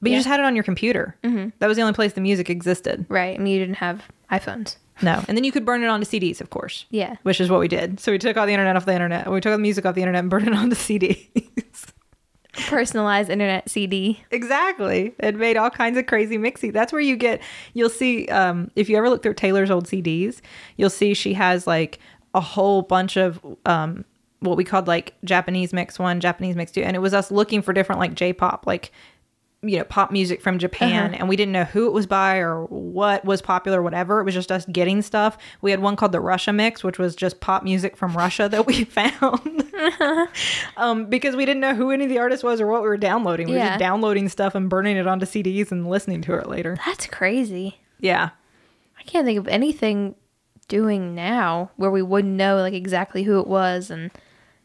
S2: But you just had it on your computer. Mm-hmm. That was the only place the music existed.
S1: Right. I mean, you didn't have iPhones.
S2: No. And then you could burn it onto CDs, of course.
S1: Yeah.
S2: Which is what we did. So we took all the internet off the internet. We took all the music off the internet and burned it onto CDs.
S1: Personalized internet CD.
S2: exactly. It made all kinds of crazy mixy. That's where you get, you'll see, um, if you ever look through Teylor's old CDs, you'll see she has like a whole bunch of, um, what we called like Japanese mix one, Japanese mix two. And it was us looking for different like J pop, like, you know, pop music from Japan.
S1: Uh-huh.
S2: And we didn't know who it was by or what was popular, whatever. It was just us getting stuff. We had one called the Russia mix, which was just pop music from Russia that we found. um, because we didn't know who any of the artists was or what we were downloading. We were just downloading stuff and burning it onto CDs and listening to it later.
S1: That's crazy.
S2: Yeah.
S1: I can't think of anything doing now where we wouldn't know like exactly who it was and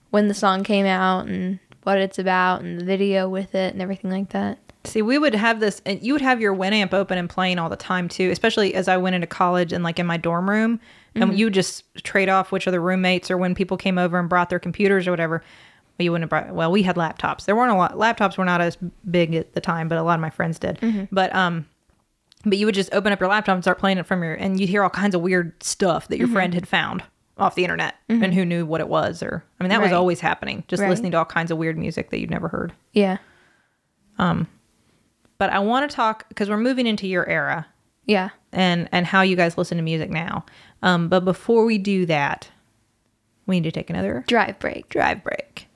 S1: when the song came out and what it's about and the video with it and everything like that.
S2: See, we would have this, and you would have your Winamp open and playing all the time too, especially as I went into college and like in my dorm room. And mm-hmm. you would just trade off which of the roommates or when people came over and brought their computers or whatever. Well, you wouldn't have brought, well, we had laptops. There weren't a lot, laptops were not as big at the time, but a lot of my friends did. Mm-hmm. But, um, but you would just open up your laptop and start playing it from your, and you'd hear all kinds of weird stuff that your mm-hmm. friend had found off the internet and who knew what it was. Or, I mean, that was always happening, just
S1: Right.
S2: listening to all kinds of weird music that you'd never heard.
S1: Yeah.
S2: Um, But I want to talk because we're moving into your era
S1: Yeah.
S2: and and how you guys listen to music now. Um, but before we do that, we need to take another
S1: Drive break.
S2: drive break.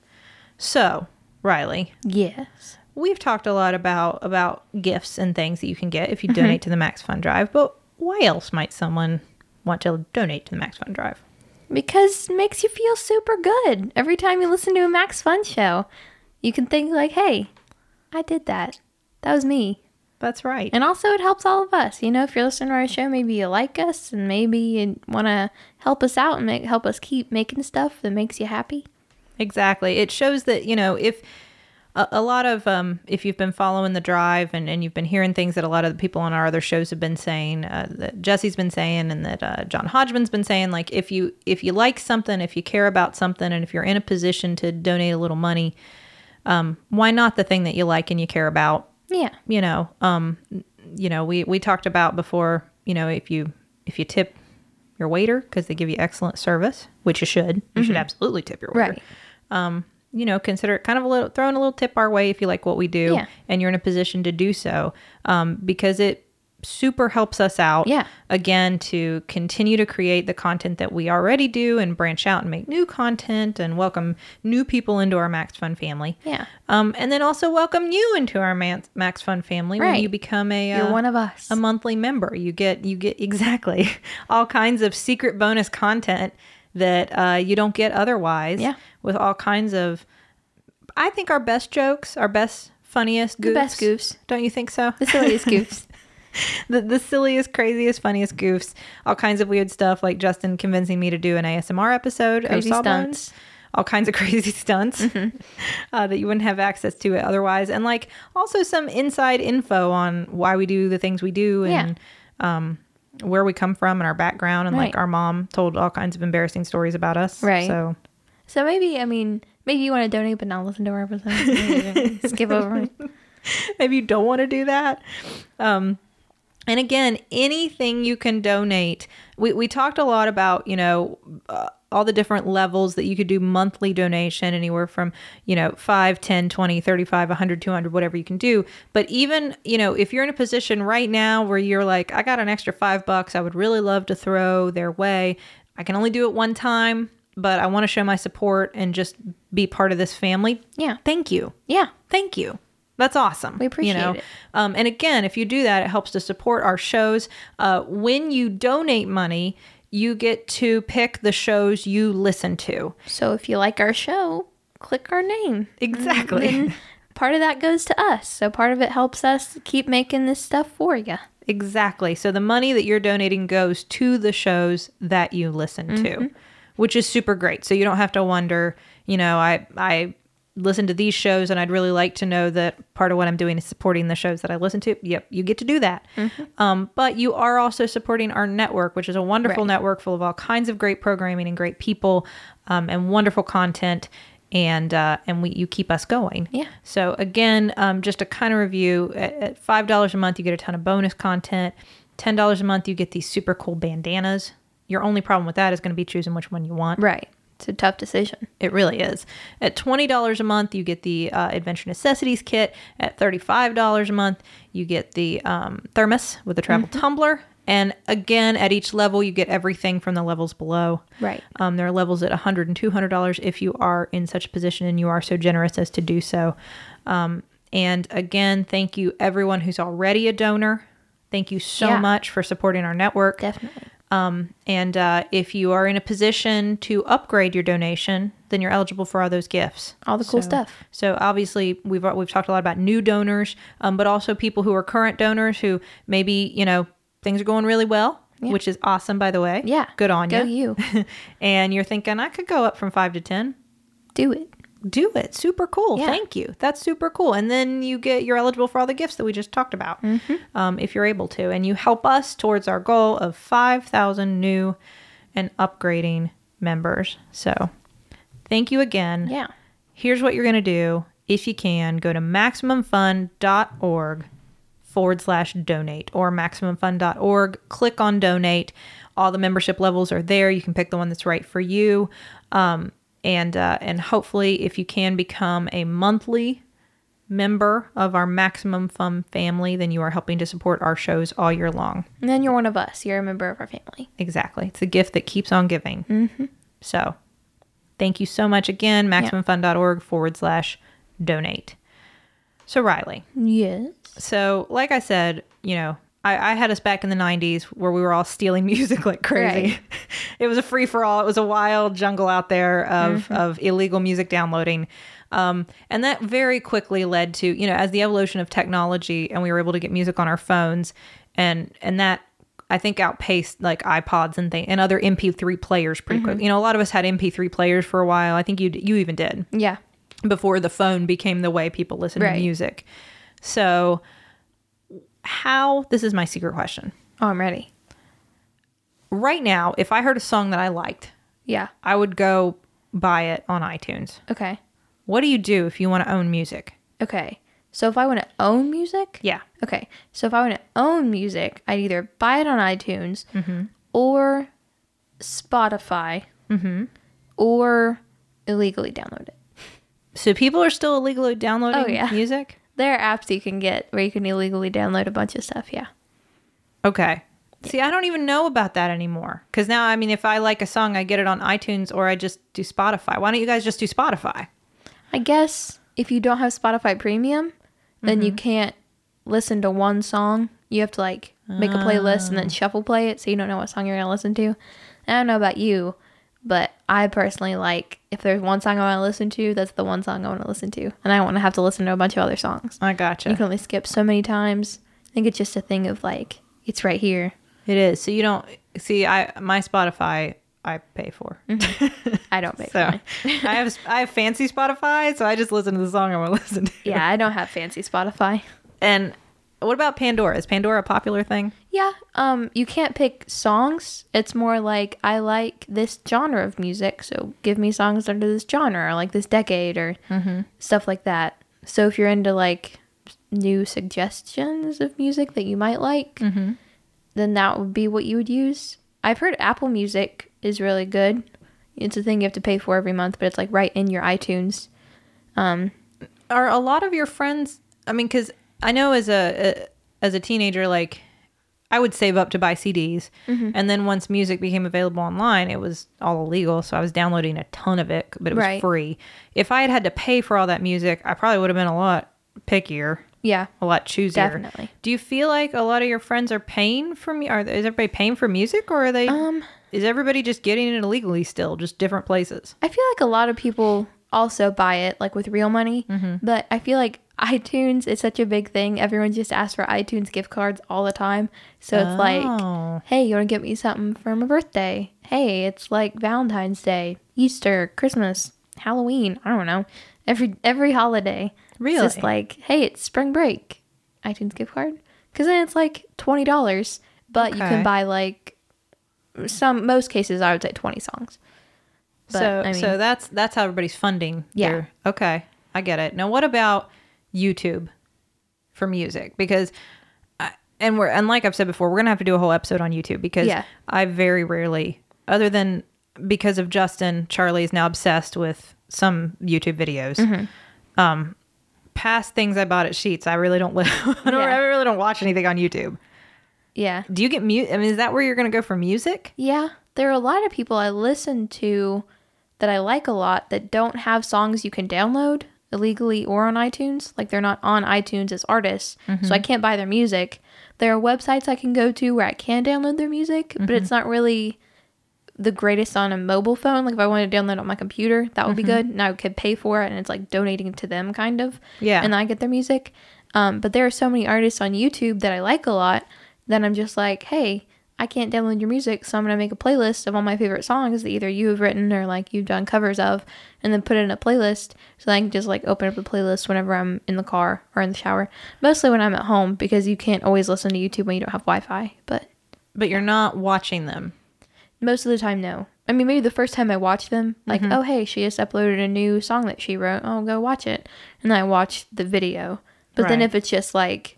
S2: So, Rileigh,
S1: Yes.
S2: we've talked a lot about about gifts and things that you can get if you donate to the Max Fun Drive. But why else might someone want to donate to the Max Fun Drive?
S1: Because it makes you feel super good. Every time you listen to a Max Fun show, you can think like, hey, I did that. That was me.
S2: That's right.
S1: And also, it helps all of us. You know, if you're listening to our show, maybe you like us and maybe you want to help us out and make, help us keep making stuff that makes you happy.
S2: Exactly. It shows that, you know, if a, a lot of, um, if you've been following the drive and, and you've been hearing things that a lot of the people on our other shows have been saying, uh, that Jesse's been saying and that uh, John Hodgman's been saying, like, if you, if you like something, if you care about something, and if you're in a position to donate a little money, um, why not the thing that you like and you care about?
S1: Yeah.
S2: you know um you know we we talked about before you know if you if you tip your waiter because they give you excellent service which you should you should absolutely tip your waiter
S1: Right.
S2: you know consider it kind of a little throwing a little tip our way if you like what we do
S1: Yeah.
S2: and you're in a position to do so um because it super helps us out
S1: Yeah.
S2: again to continue to create the content that we already do and branch out and make new content and welcome new people into our max fun family
S1: Yeah.
S2: um, and then also welcome you into our Max, Max Fun family when you become a
S1: You're
S2: uh,
S1: one of us.
S2: a monthly member. You get you get exactly all kinds of secret bonus content that uh, you don't get otherwise.
S1: Yeah.
S2: with all kinds of, I think our best jokes, our best funniest goofs.
S1: The best goofs.
S2: Don't you think so?
S1: The silliest goofs.
S2: the, the silliest, craziest, funniest goofs, all kinds of weird stuff like Justin convincing me to do an ASMR episode
S1: Crazy
S2: of Sawbones.
S1: stunts.
S2: All kinds of crazy stunts uh, that you wouldn't have access to it otherwise, and like also some inside info on why we do the things we do and um, where we come from and our background, and like our mom told all kinds of embarrassing stories about us.
S1: Right.
S2: So
S1: So maybe, I mean, maybe you want to donate but not listen to our episodes. Skip over
S2: maybe you don't want to do that. Um, and again, anything you can donate. We, we talked a lot about, you know, uh, all the different levels that you could do monthly donation, anywhere from, you know, 5, 10, 20, 35, 100, 200, whatever you can do. But even, you know, if you're in a position right now where you're like, I got an extra five bucks, I would really love to throw their way. I can only do it one time, but I want to show my support and just be part of this family.
S1: Yeah.
S2: Thank you
S1: Yeah.
S2: thank you that's awesome
S1: We appreciate
S2: you know?
S1: it.
S2: um, and again if you do that it helps to support our shows uh, when you donate money you get to pick the shows you listen to
S1: So if you like our show, click our name.
S2: exactly
S1: part of that goes to us. So part of it helps us keep making this stuff for you.
S2: exactly so the money that you're donating goes to the shows that you listen
S1: Mm-hmm.
S2: to which is super great so you don't have to wonder you know i i listen to these shows and i'd really like to know that part of what i'm doing is supporting the shows that i listen to yep you get to do that
S1: Mm-hmm.
S2: um, but you are also supporting our network which is a wonderful
S1: Right.
S2: network full of all kinds of great programming and great people um, and wonderful content and uh, and we you keep us going.
S1: Yeah.
S2: So again, um, just a kind of review. At, at five dollars a month, you get a ton of bonus content. Ten dollars a month, you get these super cool bandanas. Your only problem with that is going to be choosing which one you want.
S1: Right. It's a tough decision.
S2: It really is. At $20 a month, you get the uh, Adventure Necessities kit. At $35 a month, you get the um, thermos with the travel tumbler. And again, at each level, you get everything from the levels below.
S1: Right.
S2: Um, there are levels at $100 and $200 if you are in such a position and you are so generous as to do so. Um, and again, thank you everyone who's already a donor. Thank you so
S1: Yeah.
S2: much for supporting our network.
S1: Definitely.
S2: Um, and uh, if you are in a position to upgrade your donation, then you're eligible for all those gifts.
S1: All the cool
S2: So-
S1: stuff.
S2: So obviously, we've we've talked a lot about new donors, um, but also people who are current donors who maybe you know things are going really well,
S1: Yeah.
S2: which is awesome, by the way.
S1: Yeah.
S2: good on you.
S1: Go
S2: you.
S1: you.
S2: and you're thinking I could go up from five to ten.
S1: Do it.
S2: Do it. Super cool.
S1: Yeah.
S2: Thank you. That's super cool. And then you get you're eligible for all the gifts that we just talked about,
S1: Mm-hmm.
S2: um, if you're able to, and you help us towards our goal of five thousand new and upgrading members. So, thank you again.
S1: Yeah.
S2: Here's what you're going to do. If you can, go to maximumfun.org forward slash donate or maximumfun.org. Click on donate. All the membership levels are there. You can pick the one that's right for you. Um, and, uh, and hopefully, if you can become a monthly member of our Maximum Fun family, then you are helping to support our shows all year long.
S1: And then you're one of us. You're a member of our family.
S2: Exactly. It's a gift that keeps on giving. Mm-hmm. So thank you so much again. MaximumFun.org forward slash donate. So, Rileigh,
S1: Yes.
S2: so like I said, you know, I, I had us back in the 90s where we were all stealing music like crazy.
S1: Right.
S2: it was a free for all. It was a wild jungle out there of, of illegal music downloading. Um, and that very quickly led to, you know, as the evolution of technology and we were able to get music on our phones and, and that I think outpaced like iPods and thing and other MP3 players pretty quick. You know, a lot of us had MP3 players for a while. I think you you even did
S1: Yeah.
S2: before the phone became the way people listen to
S1: Right.
S2: music. So, how this is my secret question.
S1: Oh, I'm ready.
S2: Right now, if I heard a song that I liked,
S1: Yeah.
S2: I would go buy it on iTunes.
S1: Okay.
S2: What do you do if you want to own music?
S1: Okay. So if I want to own music,
S2: Yeah.
S1: Okay, so if I want to own music, I'd either buy it on iTunes
S2: Mm-hmm.
S1: or Spotify or illegally download it.
S2: So people are still illegally downloading
S1: Oh, yeah.
S2: music?
S1: There are apps you can get where you can illegally download a bunch of stuff. Yeah.
S2: Okay. See, I don't even know about that anymore. Because now, I mean, if I like a song, I get it on iTunes or I just do Spotify. Why don't you guys just do Spotify?
S1: I guess if you don't have Spotify Premium, then
S2: Mm-hmm.
S1: you can't listen to one song. You have to like make a playlist
S2: Ah.
S1: and then shuffle play it so you don't know what song you're going to listen to. I don't know about you, but I personally like if there's one song I want to listen to, that's the one song I want to listen to. And I don't want to have to listen to a bunch of other songs.
S2: I gotcha.
S1: You can only skip so many times. I think it's just a thing of like, it's right here.
S2: It is. So you don't see. I my Spotify I pay for. Mm-hmm.
S1: I don't pay
S2: So
S1: for.
S2: I have I have fancy Spotify, so I just listen to the song I want to listen to.
S1: Yeah, I don't have fancy Spotify.
S2: And what about Pandora? Is Pandora a popular thing?
S1: Yeah, um, you can't pick songs. It's more like I like this genre of music, so give me songs under this genre, or like this decade, or stuff like that. So if you're into like new suggestions of music that you might like, then that would be what you would use. I've heard Apple Music is really good. It's a thing you have to pay for every month, but it's like right in your iTunes. Um,
S2: Are a lot of your friends? I mean, because I know as a, a as a teenager, like I would save up to buy CDs,
S1: Mm-hmm.
S2: and then once music became available online, it was all illegal. So I was downloading a ton of it, but it was
S1: Right.
S2: free. If I had had to pay for all that music, I probably would have been a lot pickier.
S1: yeah,
S2: a lot choosier.
S1: Definitely.
S2: Do you feel like a lot of your friends are paying for me? Are is everybody paying for music, or are they?
S1: Um,
S2: is everybody just getting it illegally still, just different places?
S1: I feel like a lot of people also buy it like with real money, but I feel like iTunes is such a big thing. Everyone just asks for iTunes gift cards all the time. So it's
S2: Oh.
S1: like, hey, you want to get me something for my birthday? Hey, it's like Valentine's Day, Easter, Christmas, Halloween. I don't know. Every every holiday.
S2: Really?
S1: It's just like, hey, it's spring break. iTunes gift card. Because then it's like $20, but you can buy like some, most cases, I would say 20 songs. But,
S2: so
S1: I mean-
S2: so that's that's how everybody's funding.
S1: Yeah.
S2: their- okay, I get it. Now, what about YouTube for music? Because, I, and we're and like I've said before, we're gonna have to do a whole episode on YouTube because
S1: Yeah.
S2: I very rarely, other than because of Justin, Charlie is now obsessed with some YouTube videos.
S1: Mm-hmm.
S2: Um, past things I bought at Sheets, I really don't. live. I don't.
S1: Yeah.
S2: I really don't watch anything on YouTube.
S1: Yeah.
S2: Do you get mute? I mean, is that where you're gonna go for music?
S1: Yeah. There are a lot of people I listen to that I like a lot that don't have songs you can download illegally or on iTunes. Like they're not on iTunes as artists. So I mm-hmm. can't buy their music. There are websites I can go to where I can download their music, but it's mm-hmm. not really the greatest on a mobile phone. Like if I wanted to download it on my computer, that would be mm-hmm. good. And I could pay for it and it's like donating to them kind of.
S2: Yeah.
S1: And I get their music. Um, but there are so many artists on YouTube that I like a lot that I'm just like, hey, I can't download your music, so I'm gonna make a playlist of all my favorite songs that either you have written or like you've done covers of, and then put it in a playlist so that I can just like open up the playlist whenever I'm in the car or in the shower. Mostly when I'm at home because you can't always listen to YouTube when you don't have Wi-Fi. But
S2: But you're not watching them.
S1: most of the time, no. I mean, maybe the first time I watch them, like, mm-hmm. oh hey, she just uploaded a new song that she wrote. I'll go watch it, and then I watch the video. But then if it's just like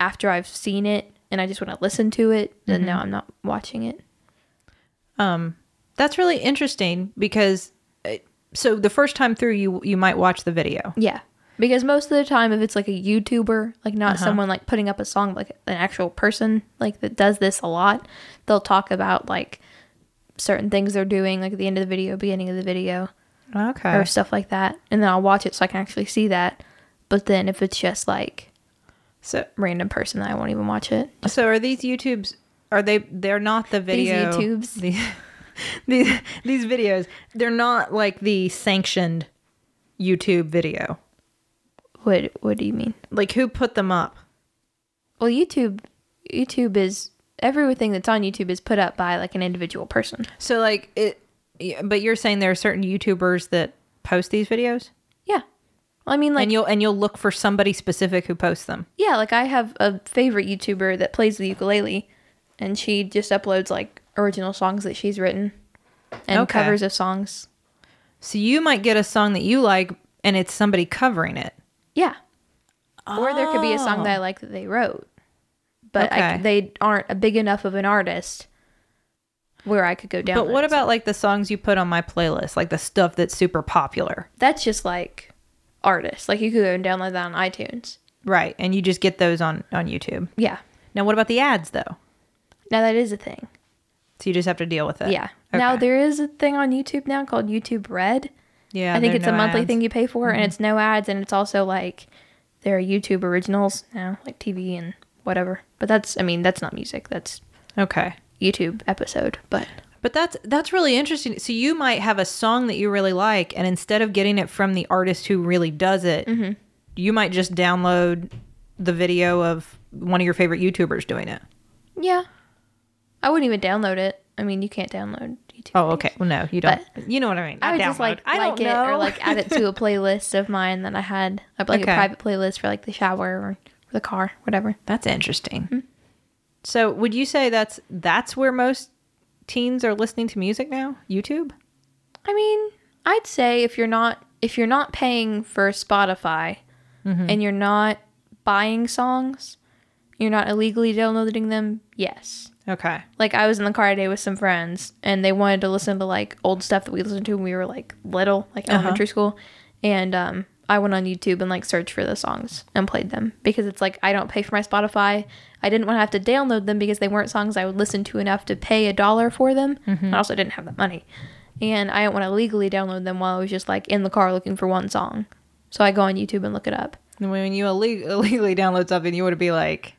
S1: after I've seen it and I just want to listen to it, then no, I'm not watching it.
S2: Um, that's really interesting because uh, so the first time through, you you might watch the video.
S1: Yeah. Because most of the time, if it's like a YouTuber, like not someone like putting up a song, like an actual person, like that does this a lot, they'll talk about like certain things they're doing, like at the end of the video, beginning of the video,
S2: Okay.
S1: or stuff like that. And then I'll watch it so I can actually see that. But then if it's just like
S2: So
S1: random person, that I won't even watch it.
S2: so are these YouTubes? Are they? They're not the video.
S1: These YouTubes?
S2: The, these these videos. They're not like the sanctioned YouTube video.
S1: What What do you mean?
S2: Like who put them up?
S1: Well, YouTube, YouTube is everything that's on YouTube is put up by like an individual person.
S2: So like it. But you're saying there are certain YouTubers that post these videos,
S1: Yeah. I mean, like
S2: and you'll and you'll look for somebody specific who posts them.
S1: Yeah, like I have a favorite YouTuber that plays the ukulele, and she just uploads like original songs that she's written and
S2: Okay.
S1: covers of songs.
S2: So you might get a song that you like, and it's somebody covering it.
S1: Yeah. Or there could be a song that I oh. like that they wrote, but I,
S2: Oh.
S1: They aren't a big enough of an artist where I could go down.
S2: But what about like the songs you put on my playlist, like the stuff that's super popular?
S1: that's just like artists. Like you could go and download that on iTunes.
S2: Right. And you just get those on on YouTube.
S1: Yeah.
S2: Now what about the ads though?
S1: Now that is a thing.
S2: So you just have to deal with it.
S1: Yeah. Now there is a thing on YouTube now called YouTube Red.
S2: Yeah.
S1: I think it's a monthly
S2: ads.
S1: thing you pay for,
S2: Mm-hmm.
S1: and it's no ads, and it's also like there are YouTube originals now, like TV and whatever. But that's, I mean, that's not music. That's
S2: Okay.
S1: YouTube episode. But
S2: But that's that's really interesting. So you might have a song that you really like, and instead of getting it from the artist who really does it,
S1: Mm-hmm.
S2: you might just download the video of one of your favorite YouTubers doing it.
S1: yeah, I wouldn't even download it. I mean, you can't download YouTube.
S2: Oh, okay. Well, no, you don't. you know what I mean.
S1: I
S2: Not
S1: would just like
S2: I
S1: like it
S2: know.
S1: or like add it to a playlist of mine that I had. I like
S2: Okay.
S1: a private playlist for like the shower or the car, whatever.
S2: That's interesting.
S1: Hmm.
S2: So, would you say that's that's where most teens are listening to music now? YouTube?
S1: I mean, I'd say if you're not if you're not paying for Spotify
S2: Mm-hmm.
S1: and you're not buying songs, you're not illegally downloading them. Yes.
S2: Okay.
S1: Like I was in the car today with some friends and they wanted to listen to like old stuff that we listened to when we were like little, like
S2: Uh-huh.
S1: elementary school. And um I went on YouTube and like searched for the songs and played them because it's like I don't pay for my Spotify. I didn't want to have to download them because they weren't songs I would listen to enough to pay a dollar for them.
S2: Mm-hmm.
S1: I also didn't have that money. And I didn't want to legally download them while I was just like in the car looking for one song. So I go on YouTube and look it up.
S2: And When you illeg- illegally download something, you want to be like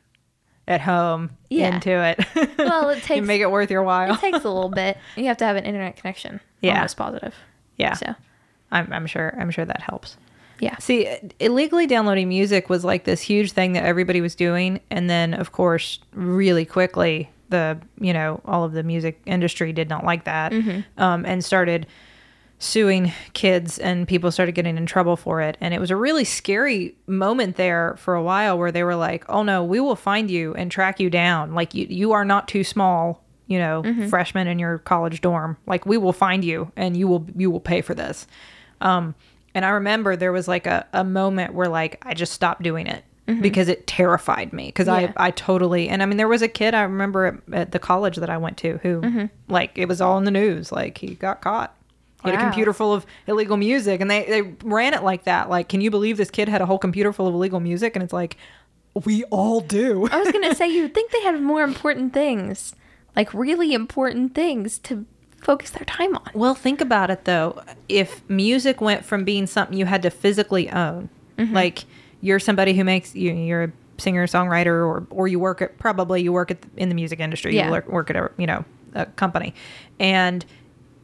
S2: at home
S1: Yeah.
S2: into it.
S1: Well, it
S2: you
S1: takes
S2: make it worth your while.
S1: it takes a little bit. You have to have an internet connection.
S2: Yeah.
S1: Almost positive.
S2: yeah.
S1: So
S2: I'm, I'm sure. I'm sure that helps.
S1: Yeah.
S2: See, illegally downloading music was like this huge thing that everybody was doing, and then of course, really quickly, the you know all of the music industry did not like that, um, and started suing kids, and people started getting in trouble for it, and it was a really scary moment there for a while where they were like, "Oh no, we will find you and track you down. Like you, you are not too small you know, freshman in your college dorm. Like we will find you and you will you will pay for this. Um and I remember there was like a, a moment where like I just stopped doing it mm-hmm. because it terrified me because
S1: Yeah.
S2: I I totally and I mean there was a kid I remember at, at the college that I went to who mm-hmm. like it was all in the news like he got caught. He had a computer full of illegal music and they, they ran it like that. Like, can you believe this kid had a whole computer full of illegal music? And it's like, we all do.
S1: I was gonna say you'd think they had more important things, like really important things to focus their time on.
S2: Well, think about it though. If music went from being something you had to physically own, like you're somebody who makes you, you're a singer songwriter, or or you work at probably you work at the, in the music industry.
S1: Yeah.
S2: You work, work at a you know a company, and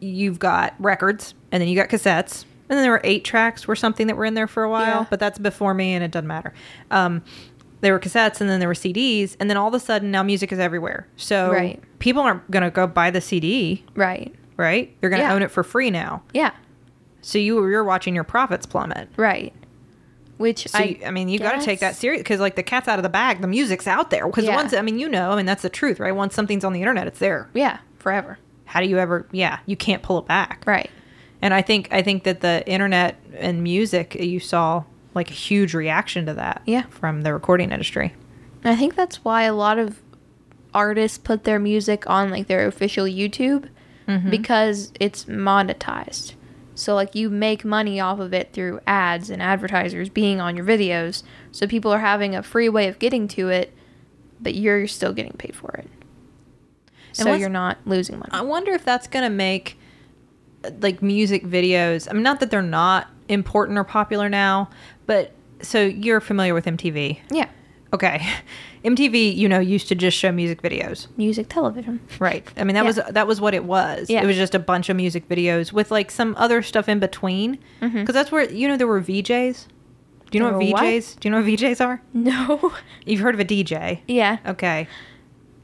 S2: you've got records, and then you got cassettes, and then there were eight tracks were something that were in there for a while.
S1: Yeah.
S2: But that's before me, and it doesn't matter. Um, there were cassettes, and then there were CDs, and then all of a sudden now music is everywhere. So
S1: Right.
S2: people aren't gonna go buy the CD
S1: Right.
S2: right? They're going to
S1: Yeah.
S2: own it for free now.
S1: Yeah.
S2: So you you're watching your profits plummet.
S1: Right. Which
S2: So
S1: I,
S2: you- I, mean, you got to take that serious because like the cat's out of the bag, the music's out there. Because
S1: Yeah.
S2: once I mean, you know, I mean that's the truth, right? Once something's on the internet, it's there.
S1: Yeah, forever.
S2: How do you ever? Yeah, you can't pull it back.
S1: Right.
S2: And I think I think that the internet and music, you saw like a huge reaction to that.
S1: Yeah.
S2: from the recording industry.
S1: I think that's why a lot of artists put their music on like their official YouTube mm-hmm. because it's monetized. So like you make money off of it through ads and advertisers being on your videos. So people are having a free way of getting to it, but you're still getting paid for it. So you're not losing money.
S2: I wonder if that's going to make like music videos. I mean, not that they're not important or popular now, but so you're familiar with MTV.
S1: yeah.
S2: Okay. MTV, you know, used to just show music videos.
S1: Music television.
S2: Right. I mean, that
S1: Yeah.
S2: was that was what it was.
S1: Yeah.
S2: It was just a bunch of music videos with like some other stuff in between. Mm-hmm. Because that's where you know there were VJs. Do you know what
S1: were what?
S2: VJs? Do you know what VJs are?
S1: No.
S2: You've heard of a DJ?
S1: yeah.
S2: Okay.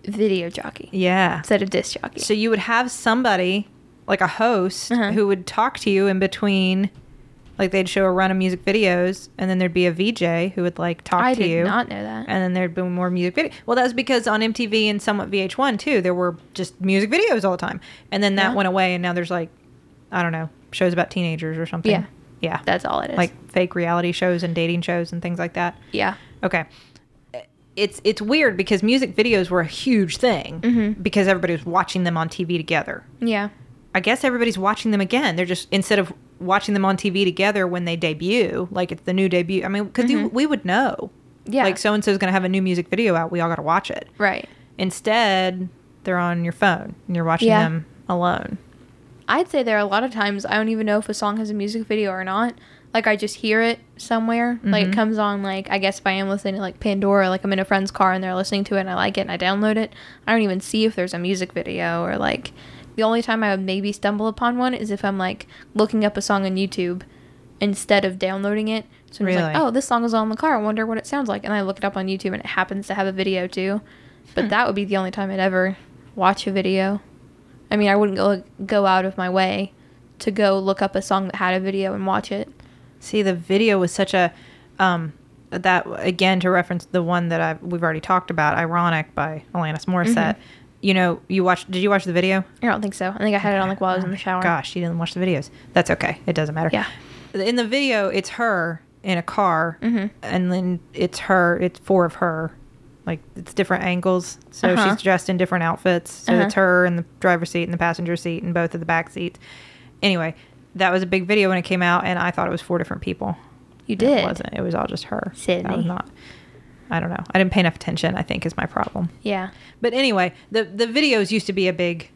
S1: Video jockey
S2: Yeah.
S1: instead of disc jockey.
S2: So you would have somebody like a host
S1: Uh-huh.
S2: who would talk to you in between. Like they'd show a run of music videos, and then there'd be a VJ who would like talk
S1: I
S2: to you.
S1: I did not know that.
S2: and then there'd be more music video. Well, that was because on MTV and somewhat VH1 too, there were just music videos all the time, and then that
S1: Yeah.
S2: went away, and now there's like, I don't know, shows about teenagers or something.
S1: Yeah.
S2: yeah,
S1: That's all it is.
S2: like fake reality shows and dating shows and things like that.
S1: yeah.
S2: Okay, it's it's weird because music videos were a huge thing
S1: Mm-hmm.
S2: because everybody was watching them on TV together.
S1: Yeah.
S2: I guess everybody's watching them again. They're just instead of watching them on TV together when they debut, like it's the new debut. I mean, because we would know,
S1: Mm-hmm. Yeah.
S2: like so and so is going to have a new music video out. We all got to watch it.
S1: Right.
S2: Instead, they're on your phone and you're watching
S1: Yeah.
S2: them alone.
S1: I'd say there are a lot of times I don't even know if a song has a music video or not. Like I just hear it somewhere. Like it comes on like I guess if I am listening to like Pandora, like I'm in a friend's car and they're listening to it and I like it and I download it. I don't even see if there's a music video or like the only time I would maybe stumble upon one is if I'm like looking up a song on YouTube instead of downloading it. So I'm just like, oh, this song is on the car. I wonder what it sounds like. And I look it up on YouTube and it happens to have a video too. But
S2: Hmm.
S1: that would be the only time I'd ever watch a video. I mean, I wouldn't go go out of my way to go look up a song that had a video and watch it.
S2: See, the video was such a um that again to reference the one that I we've already talked about, "Ironic" by Alanis Morissette.
S1: Mm-hmm.
S2: You know, you watched? Did you watch the video?
S1: I don't think so. I think I had it on like while I was in the shower.
S2: Gosh, you didn't watch the videos. That's okay. It doesn't matter.
S1: Yeah.
S2: In the video, it's her in a car,
S1: Mm-hmm.
S2: and then it's her. It's four of her. Like it's different angles, so
S1: Uh-huh.
S2: she's dressed in different outfits. So
S1: Uh-huh.
S2: it's her in the driver's seat and the passenger seat and both of the back seats. Anyway, that was a big video when it came out, and I thought it was four different people.
S1: You did.
S2: It wasn't. It was all just her. That was not. I don't know. I didn't pay enough attention. I think is my problem.
S1: Yeah.
S2: But anyway, the the videos used to be a big,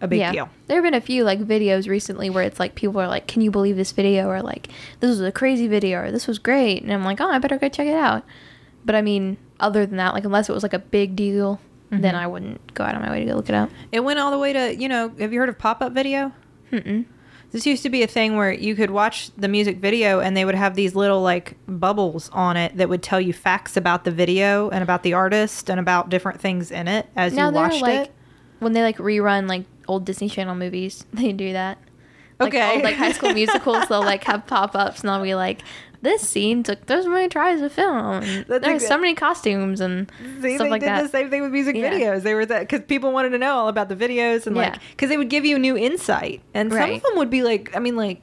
S2: a big
S1: yeah.
S2: deal.
S1: There have been a few like videos recently where it's like people are like, "Can you believe this video?" or like, "This was a crazy video," or "This was great," and I'm like, "Oh, I better go check it out." But I mean, other than that, like unless it was like a big deal,
S2: Mm-hmm.
S1: then I wouldn't go out of my way to go look it up.
S2: It went all the way to you know. Have you heard of pop up video?
S1: Mm-mm.
S2: This used to be a thing where you could watch the music video and they would have these little like bubbles on it that would tell you facts about the video and about the artist and about different things in it as
S1: now
S2: you
S1: they're
S2: watched
S1: like
S2: it.
S1: when they like rerun like old Disney Channel movies, they do that. Like,
S2: Okay.
S1: old, like high school musicals, they'll like have pop ups and they'll be like, this scene took this many tries to film.
S2: That's
S1: there's so many costumes and
S2: See,
S1: stuff
S2: they
S1: like
S2: did
S1: that.
S2: the same thing with music
S1: Yeah.
S2: videos. They were that because people wanted to know all about the videos and like because they would give you new insight. And some of them would be like, I mean, like,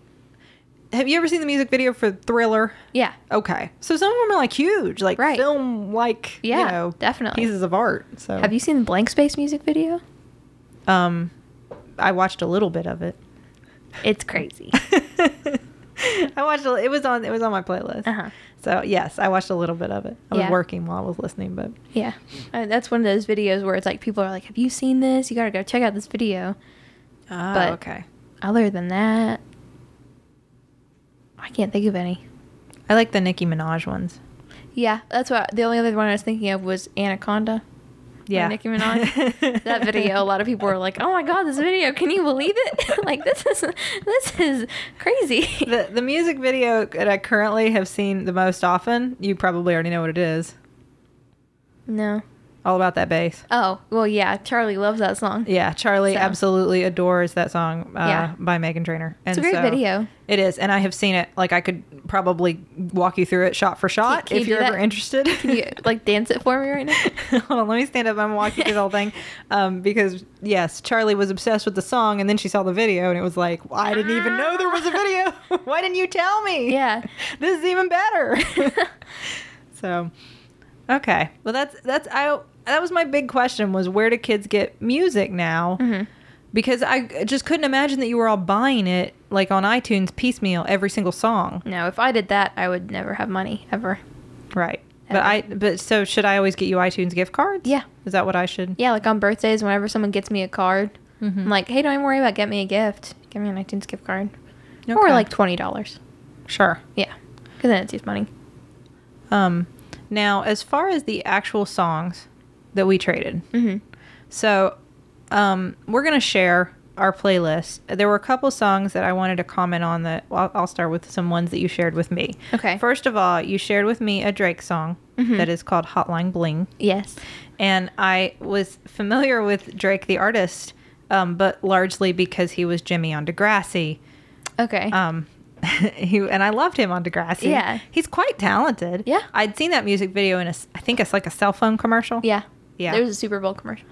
S2: have you ever seen the music video for Thriller?
S1: Yeah.
S2: Okay, so some of them are like huge, like
S1: Right.
S2: film, like
S1: Yeah,
S2: you know,
S1: definitely.
S2: pieces of art. So
S1: Have you seen the Blank Space music video?
S2: Um, I watched a little bit of it.
S1: It's crazy.
S2: I watched. A, it was on. It was on my playlist.
S1: Uh-huh.
S2: So yes, I watched a little bit of it. I was working while I was listening, but
S1: yeah. Uh, that's one of those videos where it's like people are like, "Have you seen this? You got to go check out this video."
S2: oh,
S1: But-
S2: okay.
S1: Other than that, I can't think of any.
S2: I like the Nicki Minaj ones.
S1: Yeah, that's what the only other one I was thinking of was Anaconda.
S2: Yeah,
S1: Nicki Minaj. that video, a lot of people were like, "Oh my god, this video! Can you believe it? like this is this is crazy."
S2: the the music video that I currently have seen the most often. You probably already know what it is.
S1: no.
S2: All about that bass.
S1: Oh well, yeah. Charlie loves that song.
S2: Yeah, Charlie
S1: So-
S2: absolutely adores that song uh,
S1: Yeah.
S2: by Meghan Trainor. And
S1: It's a great
S2: so-
S1: video.
S2: It is, and I have seen it. Like I could probably walk you through it shot for shot
S1: can you
S2: if
S1: do
S2: you're ever interested.
S1: Can you like dance it for me right now?
S2: Hold on, let me stand up. I'm gonna walk you through the whole thing. Um, because yes, Charlie was obsessed with the song, and then she saw the video, and it was like, well, I didn't even know there was a video. Why didn't you tell me?
S1: Yeah.
S2: this is even better. so, okay, well that's that's I that was my big question was where do kids get music now?
S1: Mhm.
S2: Because I just couldn't imagine that you were all buying it like on iTunes piecemeal every single song.
S1: No, if I did that, I would never have money ever.
S2: Right. But I but so should I always get you iTunes gift cards?
S1: Yeah.
S2: Is that what I should?
S1: Yeah, like on birthdays, whenever someone gets me a card,
S2: Mhm.
S1: I'm like, "Hey, don't even worry about get me a gift. Give me an iTunes gift card, or like twenty dollars.
S2: Sure.
S1: Yeah, because then it's just money.
S2: Um, now, as far as the actual songs that we traded,
S1: Mm-hmm.
S2: so um, we're going to share our playlist. There were a couple songs that I wanted to comment on that. Well, I'll start with some ones that you shared with me.
S1: Okay.
S2: First of all, you shared with me a Drake song
S1: Mhm.
S2: that is called Hotline Bling.
S1: Yes.
S2: And I was familiar with Drake, the artist, um, but largely because he was Jimmy on Degrassi.
S1: Okay.
S2: Um, he and I loved him on Degrassi.
S1: Yeah.
S2: he's quite talented.
S1: Yeah.
S2: I'd seen that music video in a, I think it's like a cell phone commercial.
S1: yeah.
S2: Yeah.
S1: There was a Super Bowl commercial.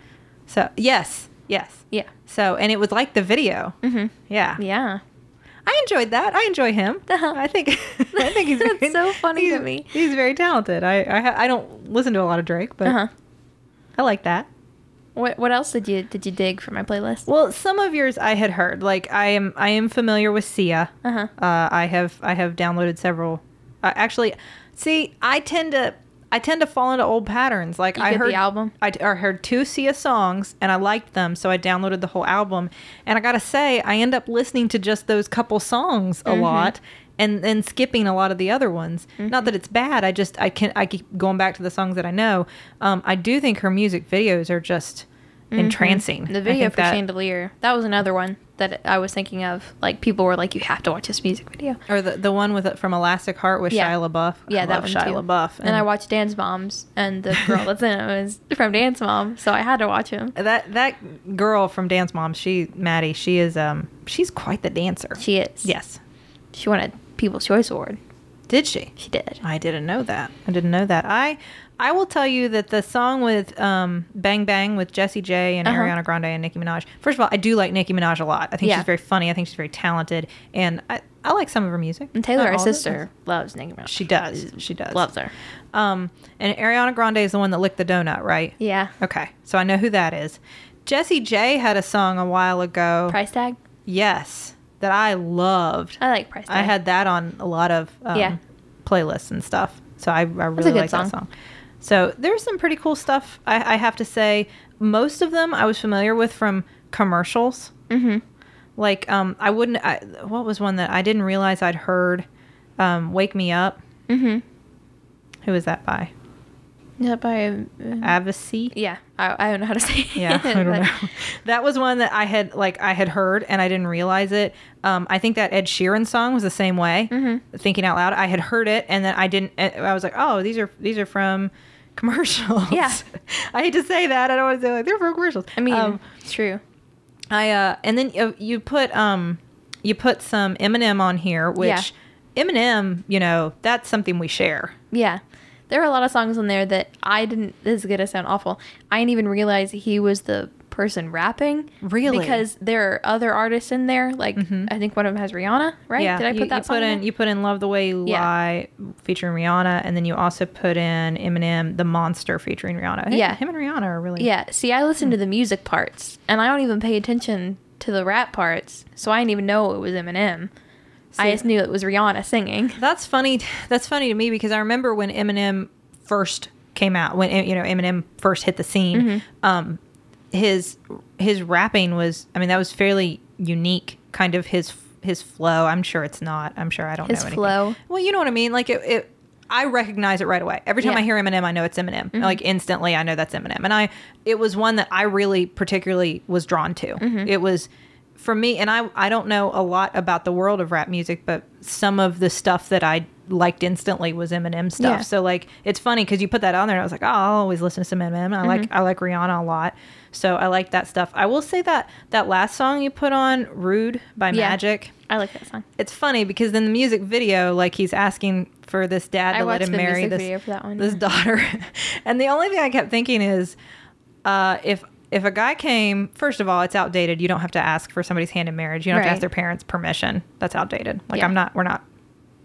S2: So yes, yes.
S1: Yeah.
S2: So and it was like the video.
S1: Mm-hmm.
S2: Yeah.
S1: Yeah.
S2: I enjoyed that. I enjoy him.
S1: Uh-huh.
S2: I think I think he's
S1: That's
S2: very-
S1: so funny to me.
S2: He's very talented. I I, I don't listen to a lot of Drake, but
S1: Uh huh.
S2: I like that.
S1: What What else did you did you dig for my playlist?
S2: Well, some of yours I had heard. Like I am I am familiar with Sia.
S1: Uh huh.
S2: Uh, I have I have downloaded several. Uh, actually, see, I tend to I tend to fall into old patterns. Like
S1: You
S2: I
S1: get the
S2: heard
S1: album?
S2: I, I heard two Sia songs and I liked them, so I downloaded the whole album. And I gotta say, I end up listening to just those couple songs a
S1: Mhm.
S2: lot. And then skipping a lot of the other ones. Not
S1: Mm-hmm.
S2: that it's bad. I just I can I keep going back to the songs that I know. Um, I do think her music videos are just entrancing.
S1: Mm-hmm. The video for
S2: that-
S1: Chandelier. That was another one that I was thinking of. Like people were like, "You have to watch this music video."
S2: Or the the one with from Elastic Heart with
S1: Yeah.
S2: Shia LaBeouf.
S1: Yeah,
S2: I
S1: that was
S2: Shia
S1: too.
S2: LaBeouf.
S1: And, I watched Dance Moms, and the girl that's in it was from Dance Mom, so I had to watch him.
S2: that that girl from Dance Mom. She Maddie. She is um she's quite the dancer.
S1: She is.
S2: yes.
S1: She won a People's Choice Award.
S2: Did she?
S1: She did.
S2: I didn't know that. I didn't know that. I I will tell you that the song with um, Bang Bang with Jessie J and
S1: Uh-huh.
S2: Ariana Grande and Nicki Minaj. First of all, I do like Nicki Minaj a lot. I think
S1: Yeah.
S2: she's very funny. I think she's very talented, and I, I like some of her music.
S1: And
S2: Teylor,
S1: our
S2: all of it.
S1: sister, loves Nicki Minaj.
S2: She does. She does.
S1: Loves her.
S2: Um, and Ariana Grande is the one that licked the donut, right?
S1: Yeah.
S2: Okay, so I know who that is. Jessie J had a song a while ago.
S1: Price tag.
S2: Yes, that I loved.
S1: I like Price tag.
S2: I had that on a lot of um,
S1: Yeah.
S2: playlists and stuff. So I really like that song. So there's some pretty cool stuff. I, I have to say, most of them I was familiar with from commercials.
S1: Mm-hmm.
S2: Like um, I wouldn't. I, what was one that I didn't realize I'd heard? Um, Wake Me Up.
S1: Mm-hmm.
S2: Who is that by?
S1: That by? Uh,
S2: Avicii.
S1: yeah, I, I don't know how to say.
S2: Yeah,
S1: it,
S2: I don't know. That was one that I had like I had heard and I didn't realize it. Um, I think that Ed Sheeran song was the same way.
S1: Mhm.
S2: Thinking out loud, I had heard it and then I didn't. I was like, oh, these are these are from commercials.
S1: Yeah.
S2: I hate to say that. I don't want to say like they're from commercials.
S1: I mean,
S2: Um,
S1: it's true.
S2: I uh, and then you, you put um, you put some Eminem on here, which
S1: Yeah.
S2: Eminem, you know, that's something we share.
S1: Yeah. There are a lot of songs on there that I didn't this is gonna sound awful. I didn't even realize he was the person rapping.
S2: Really?
S1: Because there are other artists in there. Like I think one of them has Rihanna, right?
S2: Yeah,
S1: Did I
S2: you,
S1: put that
S2: you put in
S1: there?
S2: you put in "Love the Way You
S1: Yeah.
S2: Lie" featuring Rihanna, and then you also put in Eminem, "The Monster" featuring Rihanna. Hey,
S1: Yeah.
S2: him and Rihanna are really
S1: Yeah. See, I listen to the music parts, and I don't even pay attention to the rap parts, so I didn't even know it was Eminem. I just knew it was Rihanna singing.
S2: That's funny. That's funny to me because I remember when Eminem first came out, when you know Eminem first hit the scene.
S1: Mm-hmm.
S2: Um, his his rapping was, I mean, that was fairly unique. Kind of his his flow. I'm sure it's not. I'm sure I don't
S1: His
S2: know anything.
S1: flow.
S2: Well, you know what I mean. Like it. it I recognize it right away. Every time
S1: Yeah. Mm-hmm.
S2: I hear Eminem, I know it's Eminem. Like instantly, I know that's Eminem. And I, it was one that I really particularly was drawn to.
S1: Mm-hmm.
S2: It was for me, and I, I don't know a lot about the world of rap music, but some of the stuff that I liked instantly was Eminem stuff.
S1: Yeah.
S2: So like, it's funny because you put that on there, and I was like, oh, I'll always listen to some Eminem. I like, I like Rihanna a lot, so I like that stuff. I will say that that last song you put on, "Rude" by
S1: Yeah.
S2: Magic.
S1: I like that song.
S2: It's funny because in the music video, like he's asking for this dad
S1: I
S2: to let him marry this
S1: video for that one,
S2: this
S1: yeah.
S2: daughter, and the only thing I kept thinking is, uh, if if a guy came, first of all, it's outdated. You don't have to ask for somebody's hand in marriage. You don't have to ask their parents' permission. That's outdated. Like
S1: Yeah.
S2: I'm not. We're not.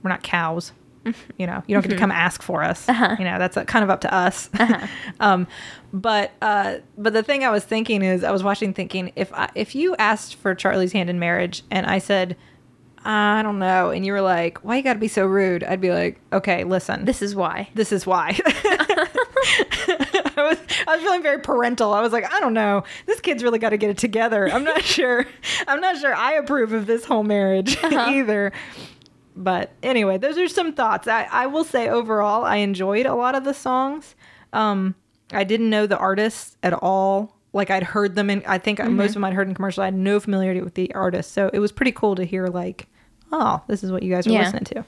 S2: We're not cows. You know, you don't get to come ask for us.
S1: Uh-huh.
S2: You know, that's uh kind of up to us. um, but uh, but the thing I was thinking is, I was watching, thinking if I, if you asked for Charlie's hand in marriage, and I said, I don't know, and you were like, why you got to be so rude? I'd be like, okay, listen,
S1: This is why.
S2: this is why. I was I was feeling very parental. I was like, I don't know. This kid's really got to get it together. I'm not sure. I'm not sure I approve of this whole marriage either. But anyway, those are some thoughts. I, I will say overall, I enjoyed a lot of the songs. Um, I didn't know the artists at all. Like I'd heard them in, I think most of them I'd heard in commercial. I had no familiarity with the artists. So it was pretty cool to hear like, oh, this is what you guys are
S1: Yeah.
S2: listening to.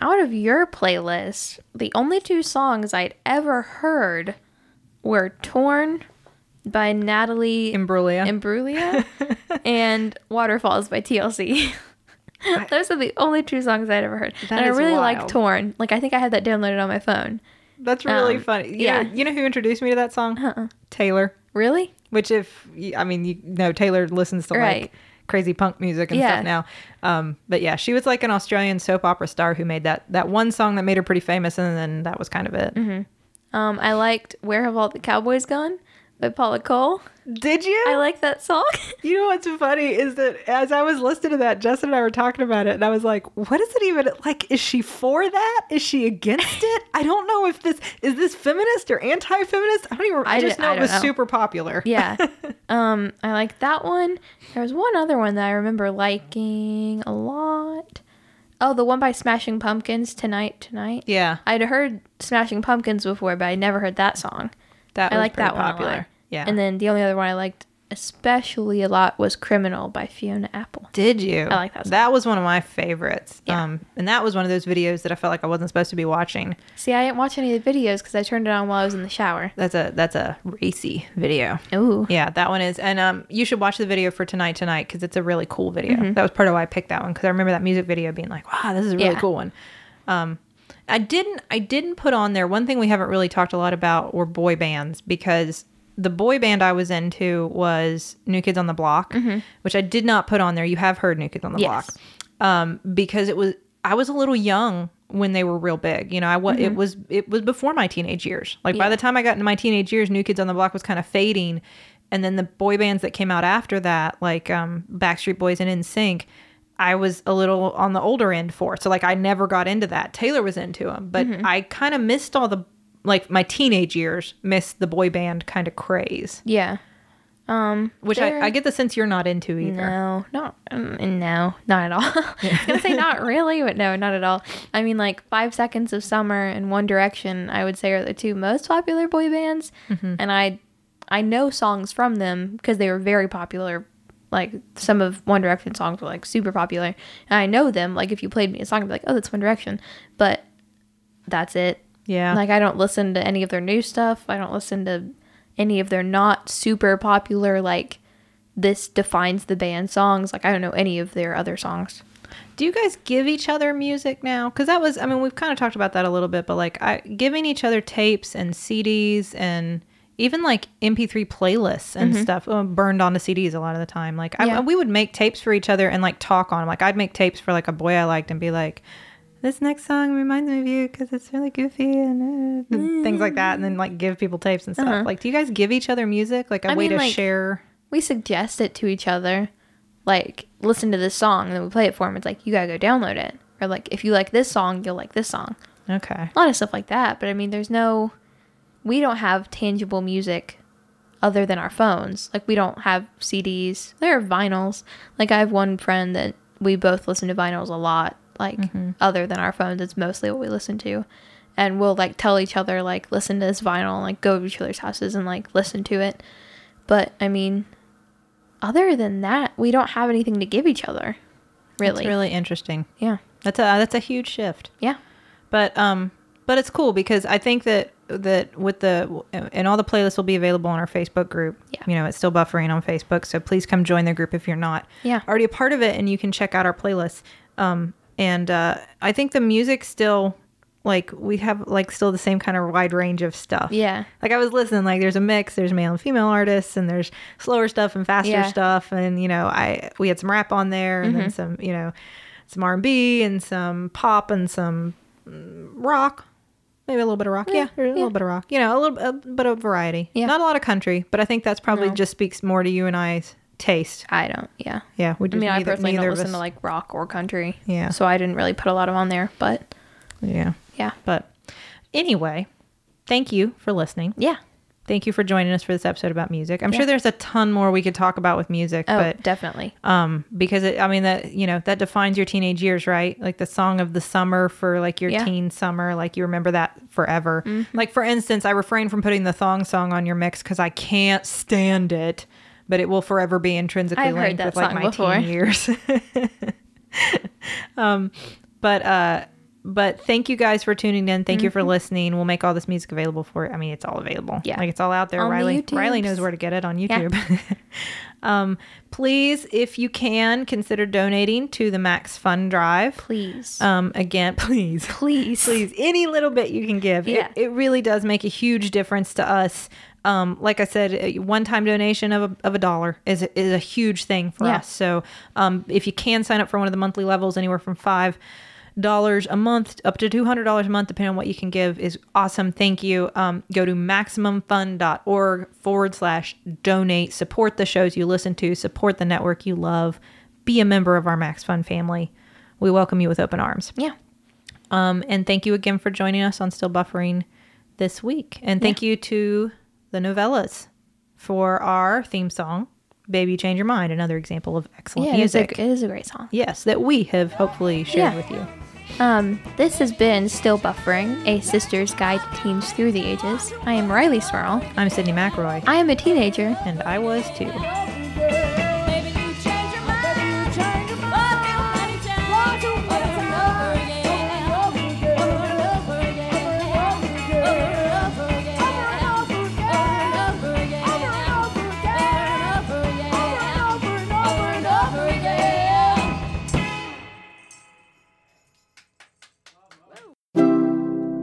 S1: Out of your playlist, the only two songs I'd ever heard were Torn by Natalie
S2: Imbruglia.
S1: Imbruglia and Waterfalls by TLC. Those are the only two songs I'd ever heard.
S2: That
S1: and I really like
S2: wild.
S1: Torn. Like I think I had that downloaded on my phone.
S2: That's really
S1: Um,
S2: funny. You
S1: yeah.
S2: Know, you know who introduced me to that song?
S1: Uh-uh.
S2: Teylor.
S1: Really?
S2: Which, if I mean, you know, Teylor listens to
S1: Right.
S2: like crazy punk music and
S1: Yeah.
S2: stuff now. Um, but yeah, she was like an Australian soap opera star who made that that one song that made her pretty famous, and then that was kind of it.
S1: Um, I liked Where Have All the Cowboys Gone by Paula Cole.
S2: Did you?
S1: I like that song.
S2: you know what's funny is that as I was listening to that, Justin and I were talking about it, and I was like, "What is it even like? Is she for that? Is she against it? I don't know if this is this feminist or anti-feminist. I don't even. I,
S1: I
S2: just know
S1: I
S2: it was
S1: know.
S2: super popular.
S1: yeah. Um, I like that one. There was one other one that I remember liking a lot. Oh, the one by Smashing Pumpkins, Tonight, Tonight.
S2: yeah.
S1: I'd heard Smashing Pumpkins before, but I never heard that song.
S2: That
S1: I like that one
S2: popular. Yeah.
S1: And then the only other one I liked especially a lot was Criminal by Fiona Apple.
S2: Did you?
S1: I like that song.
S2: That was one of my favorites.
S1: Yeah.
S2: Um, and that was one of those videos that I felt like I wasn't supposed to be watching.
S1: See, I didn't watch any of the videos because I turned it on while I was in the shower.
S2: That's a that's a racy video.
S1: Ooh.
S2: Yeah, that one is. And um, you should watch the video for tonight tonight because it's a really cool video.
S1: Mm-hmm.
S2: That was part of why I picked that one because I remember that music video being like, wow, this is a really
S1: Yeah.
S2: cool one. Um, I didn't I didn't put on there one thing we haven't really talked a lot about were boy bands because the boy band I was into was New Kids on the Block, which I did not put on there. You have heard New Kids on the
S1: Mm-hmm. Yes.
S2: Block um, because it was I was a little young when they were real big. You know, I wa- it was it was before my teenage years. Like by
S1: Mm-hmm.
S2: The time I got into my teenage years, New Kids on the Block was kind of fading, and then the boy bands that came out after that, like um, Backstreet Boys and NSYNC, I was a little on the older end for. So like I never got into that. Teylor was into them, but
S1: Mm-hmm.
S2: I kind of missed all the like my teenage years missed the boy band kind of craze,
S1: Yeah. Um,
S2: which I, I get the sense you're not into either.
S1: No, not um, no, not at all. I was gonna say not really, but no, not at all. I mean, like Five Seconds of Summer and One Direction, I would say are the two most popular boy bands,
S2: Mm-hmm.
S1: and I, I know songs from them because they were very popular. Like some of One Direction songs were like super popular, and I know them. Like if you played me a song, I'd be like, oh, that's One Direction, but that's it.
S2: Yeah.
S1: Like I don't listen to any of their new stuff. I don't listen to any of their not super popular like this defines the band songs. Like I don't know any of their other songs.
S2: Do you guys give each other music now? Because that was, I mean, we've kind of talked about that a little bit, but like I, giving each other tapes and CDs and even like MP3 playlists and stuff uh, burned onto CDs a lot of the time. Like I,
S1: Yeah.
S2: we would make tapes for each other and like talk on them. Like I'd make tapes for like a boy I liked and be like, this next song reminds me of you because it's really goofy and, uh, and things like that. And then like give people tapes and stuff.
S1: Uh-huh.
S2: Like, do you guys give each other music? Like a
S1: I
S2: way
S1: mean,
S2: to
S1: like-
S2: share?
S1: We suggest it to each other, like listen to this song, and then we play it for them. It's like you gotta go download it, or like if you like this song, you'll like this song.
S2: Okay.
S1: A lot of stuff like that. But I mean, there's no, we don't have tangible music other than our phones. Like we don't have CDs. There are vinyls. Like I have one friend that we both listen to vinyls a lot. Like other than our phones, it's mostly what we listen to. And we'll like tell each other like listen to this vinyl, like go to each other's houses and like listen to it. But I mean, other than that, we don't have anything to give each other. Really.
S2: It's really interesting.
S1: yeah.
S2: That's a that's a huge shift.
S1: Yeah.
S2: But um, but it's cool because I think that that with the and all the playlists will be available on our Facebook group.
S1: Yeah.
S2: You know, it's still buffering on Facebook, so please come join the group if you're not
S1: Yeah.
S2: already a part of it, and you can check out our playlists. Um, and uh, I think the music still like we have like still the same kind of wide range of stuff.
S1: Yeah.
S2: Like I was listening, like there's a mix, there's male and female artists, and there's slower stuff and faster
S1: Yeah.
S2: stuff, and you know, I we had some rap on there, and then some, you know, some R and B and some pop and some rock, maybe a little bit of rock, yeah, there's a little bit of rock, you know, a little a bit of variety.
S1: Yeah.
S2: not a lot of country, but I think that's probably
S1: No.
S2: just speaks more to you and I's taste.
S1: I don't. Yeah.
S2: Yeah, we
S1: I mean, I personally don't listen to like rock or country.
S2: Yeah.
S1: So I didn't really put a lot of on there, but
S2: yeah,
S1: yeah.
S2: but anyway, thank you for listening.
S1: Yeah.
S2: Thank you for joining us for this episode about music. I'm
S1: Yeah.
S2: sure there's a ton more we could talk about with music,
S1: Oh,
S2: but
S1: definitely.
S2: um because it, i mean that you know that defines your teenage years right like the song of the summer for like your
S1: Yeah. Mm-hmm.
S2: teen summer like you remember that forever like for instance i refrain from putting the thong song on your mix because i can't stand it but it will forever be intrinsically
S1: I've
S2: linked with like my
S1: before.
S2: teen years um but uh but thank you guys for tuning in. Thank you for listening. We'll make all this music available for it. I mean, it's all available.
S1: Mm-hmm. Yeah.
S2: Like it's all out there.
S1: On the
S2: Rileigh
S1: Rileigh
S2: knows where to get it on
S1: Yeah.
S2: YouTube. um, please, if you can, consider donating to the Max Fun Drive.
S1: Please.
S2: Um, again, please,
S1: please.
S2: please, any little bit you can give.
S1: Yeah.
S2: It, it really does make a huge difference to us. Um, like I said, a one-time donation of a, of a dollar is a, is a huge thing for
S1: Yeah.
S2: us. So, um, if you can sign up for one of the monthly levels, anywhere from five dollars a month up to two hundred dollars a month, depending on what you can give, is awesome. Thank you. Um, go to maximumfun.org forward slash donate. Support the shows you listen to. Support the network you love. Be a member of our Max Fun family. We welcome you with open arms.
S1: Yeah.
S2: Um, and thank you again for joining us on Still Buffering this week. And thank you to the Nouvellas for our theme song, Baby Change Your Mind, another example of excellent
S1: Yeah. It is, a,
S2: music.
S1: it is a great song.
S2: yes, that we have hopefully shared
S1: Yeah.
S2: with you.
S1: Um, this has been Still Buffering, a sister's guide to teens through the ages. I am Rileigh Smirl.
S2: I'm Sydnee McElroy,
S1: I am a teenager.
S2: and I was too.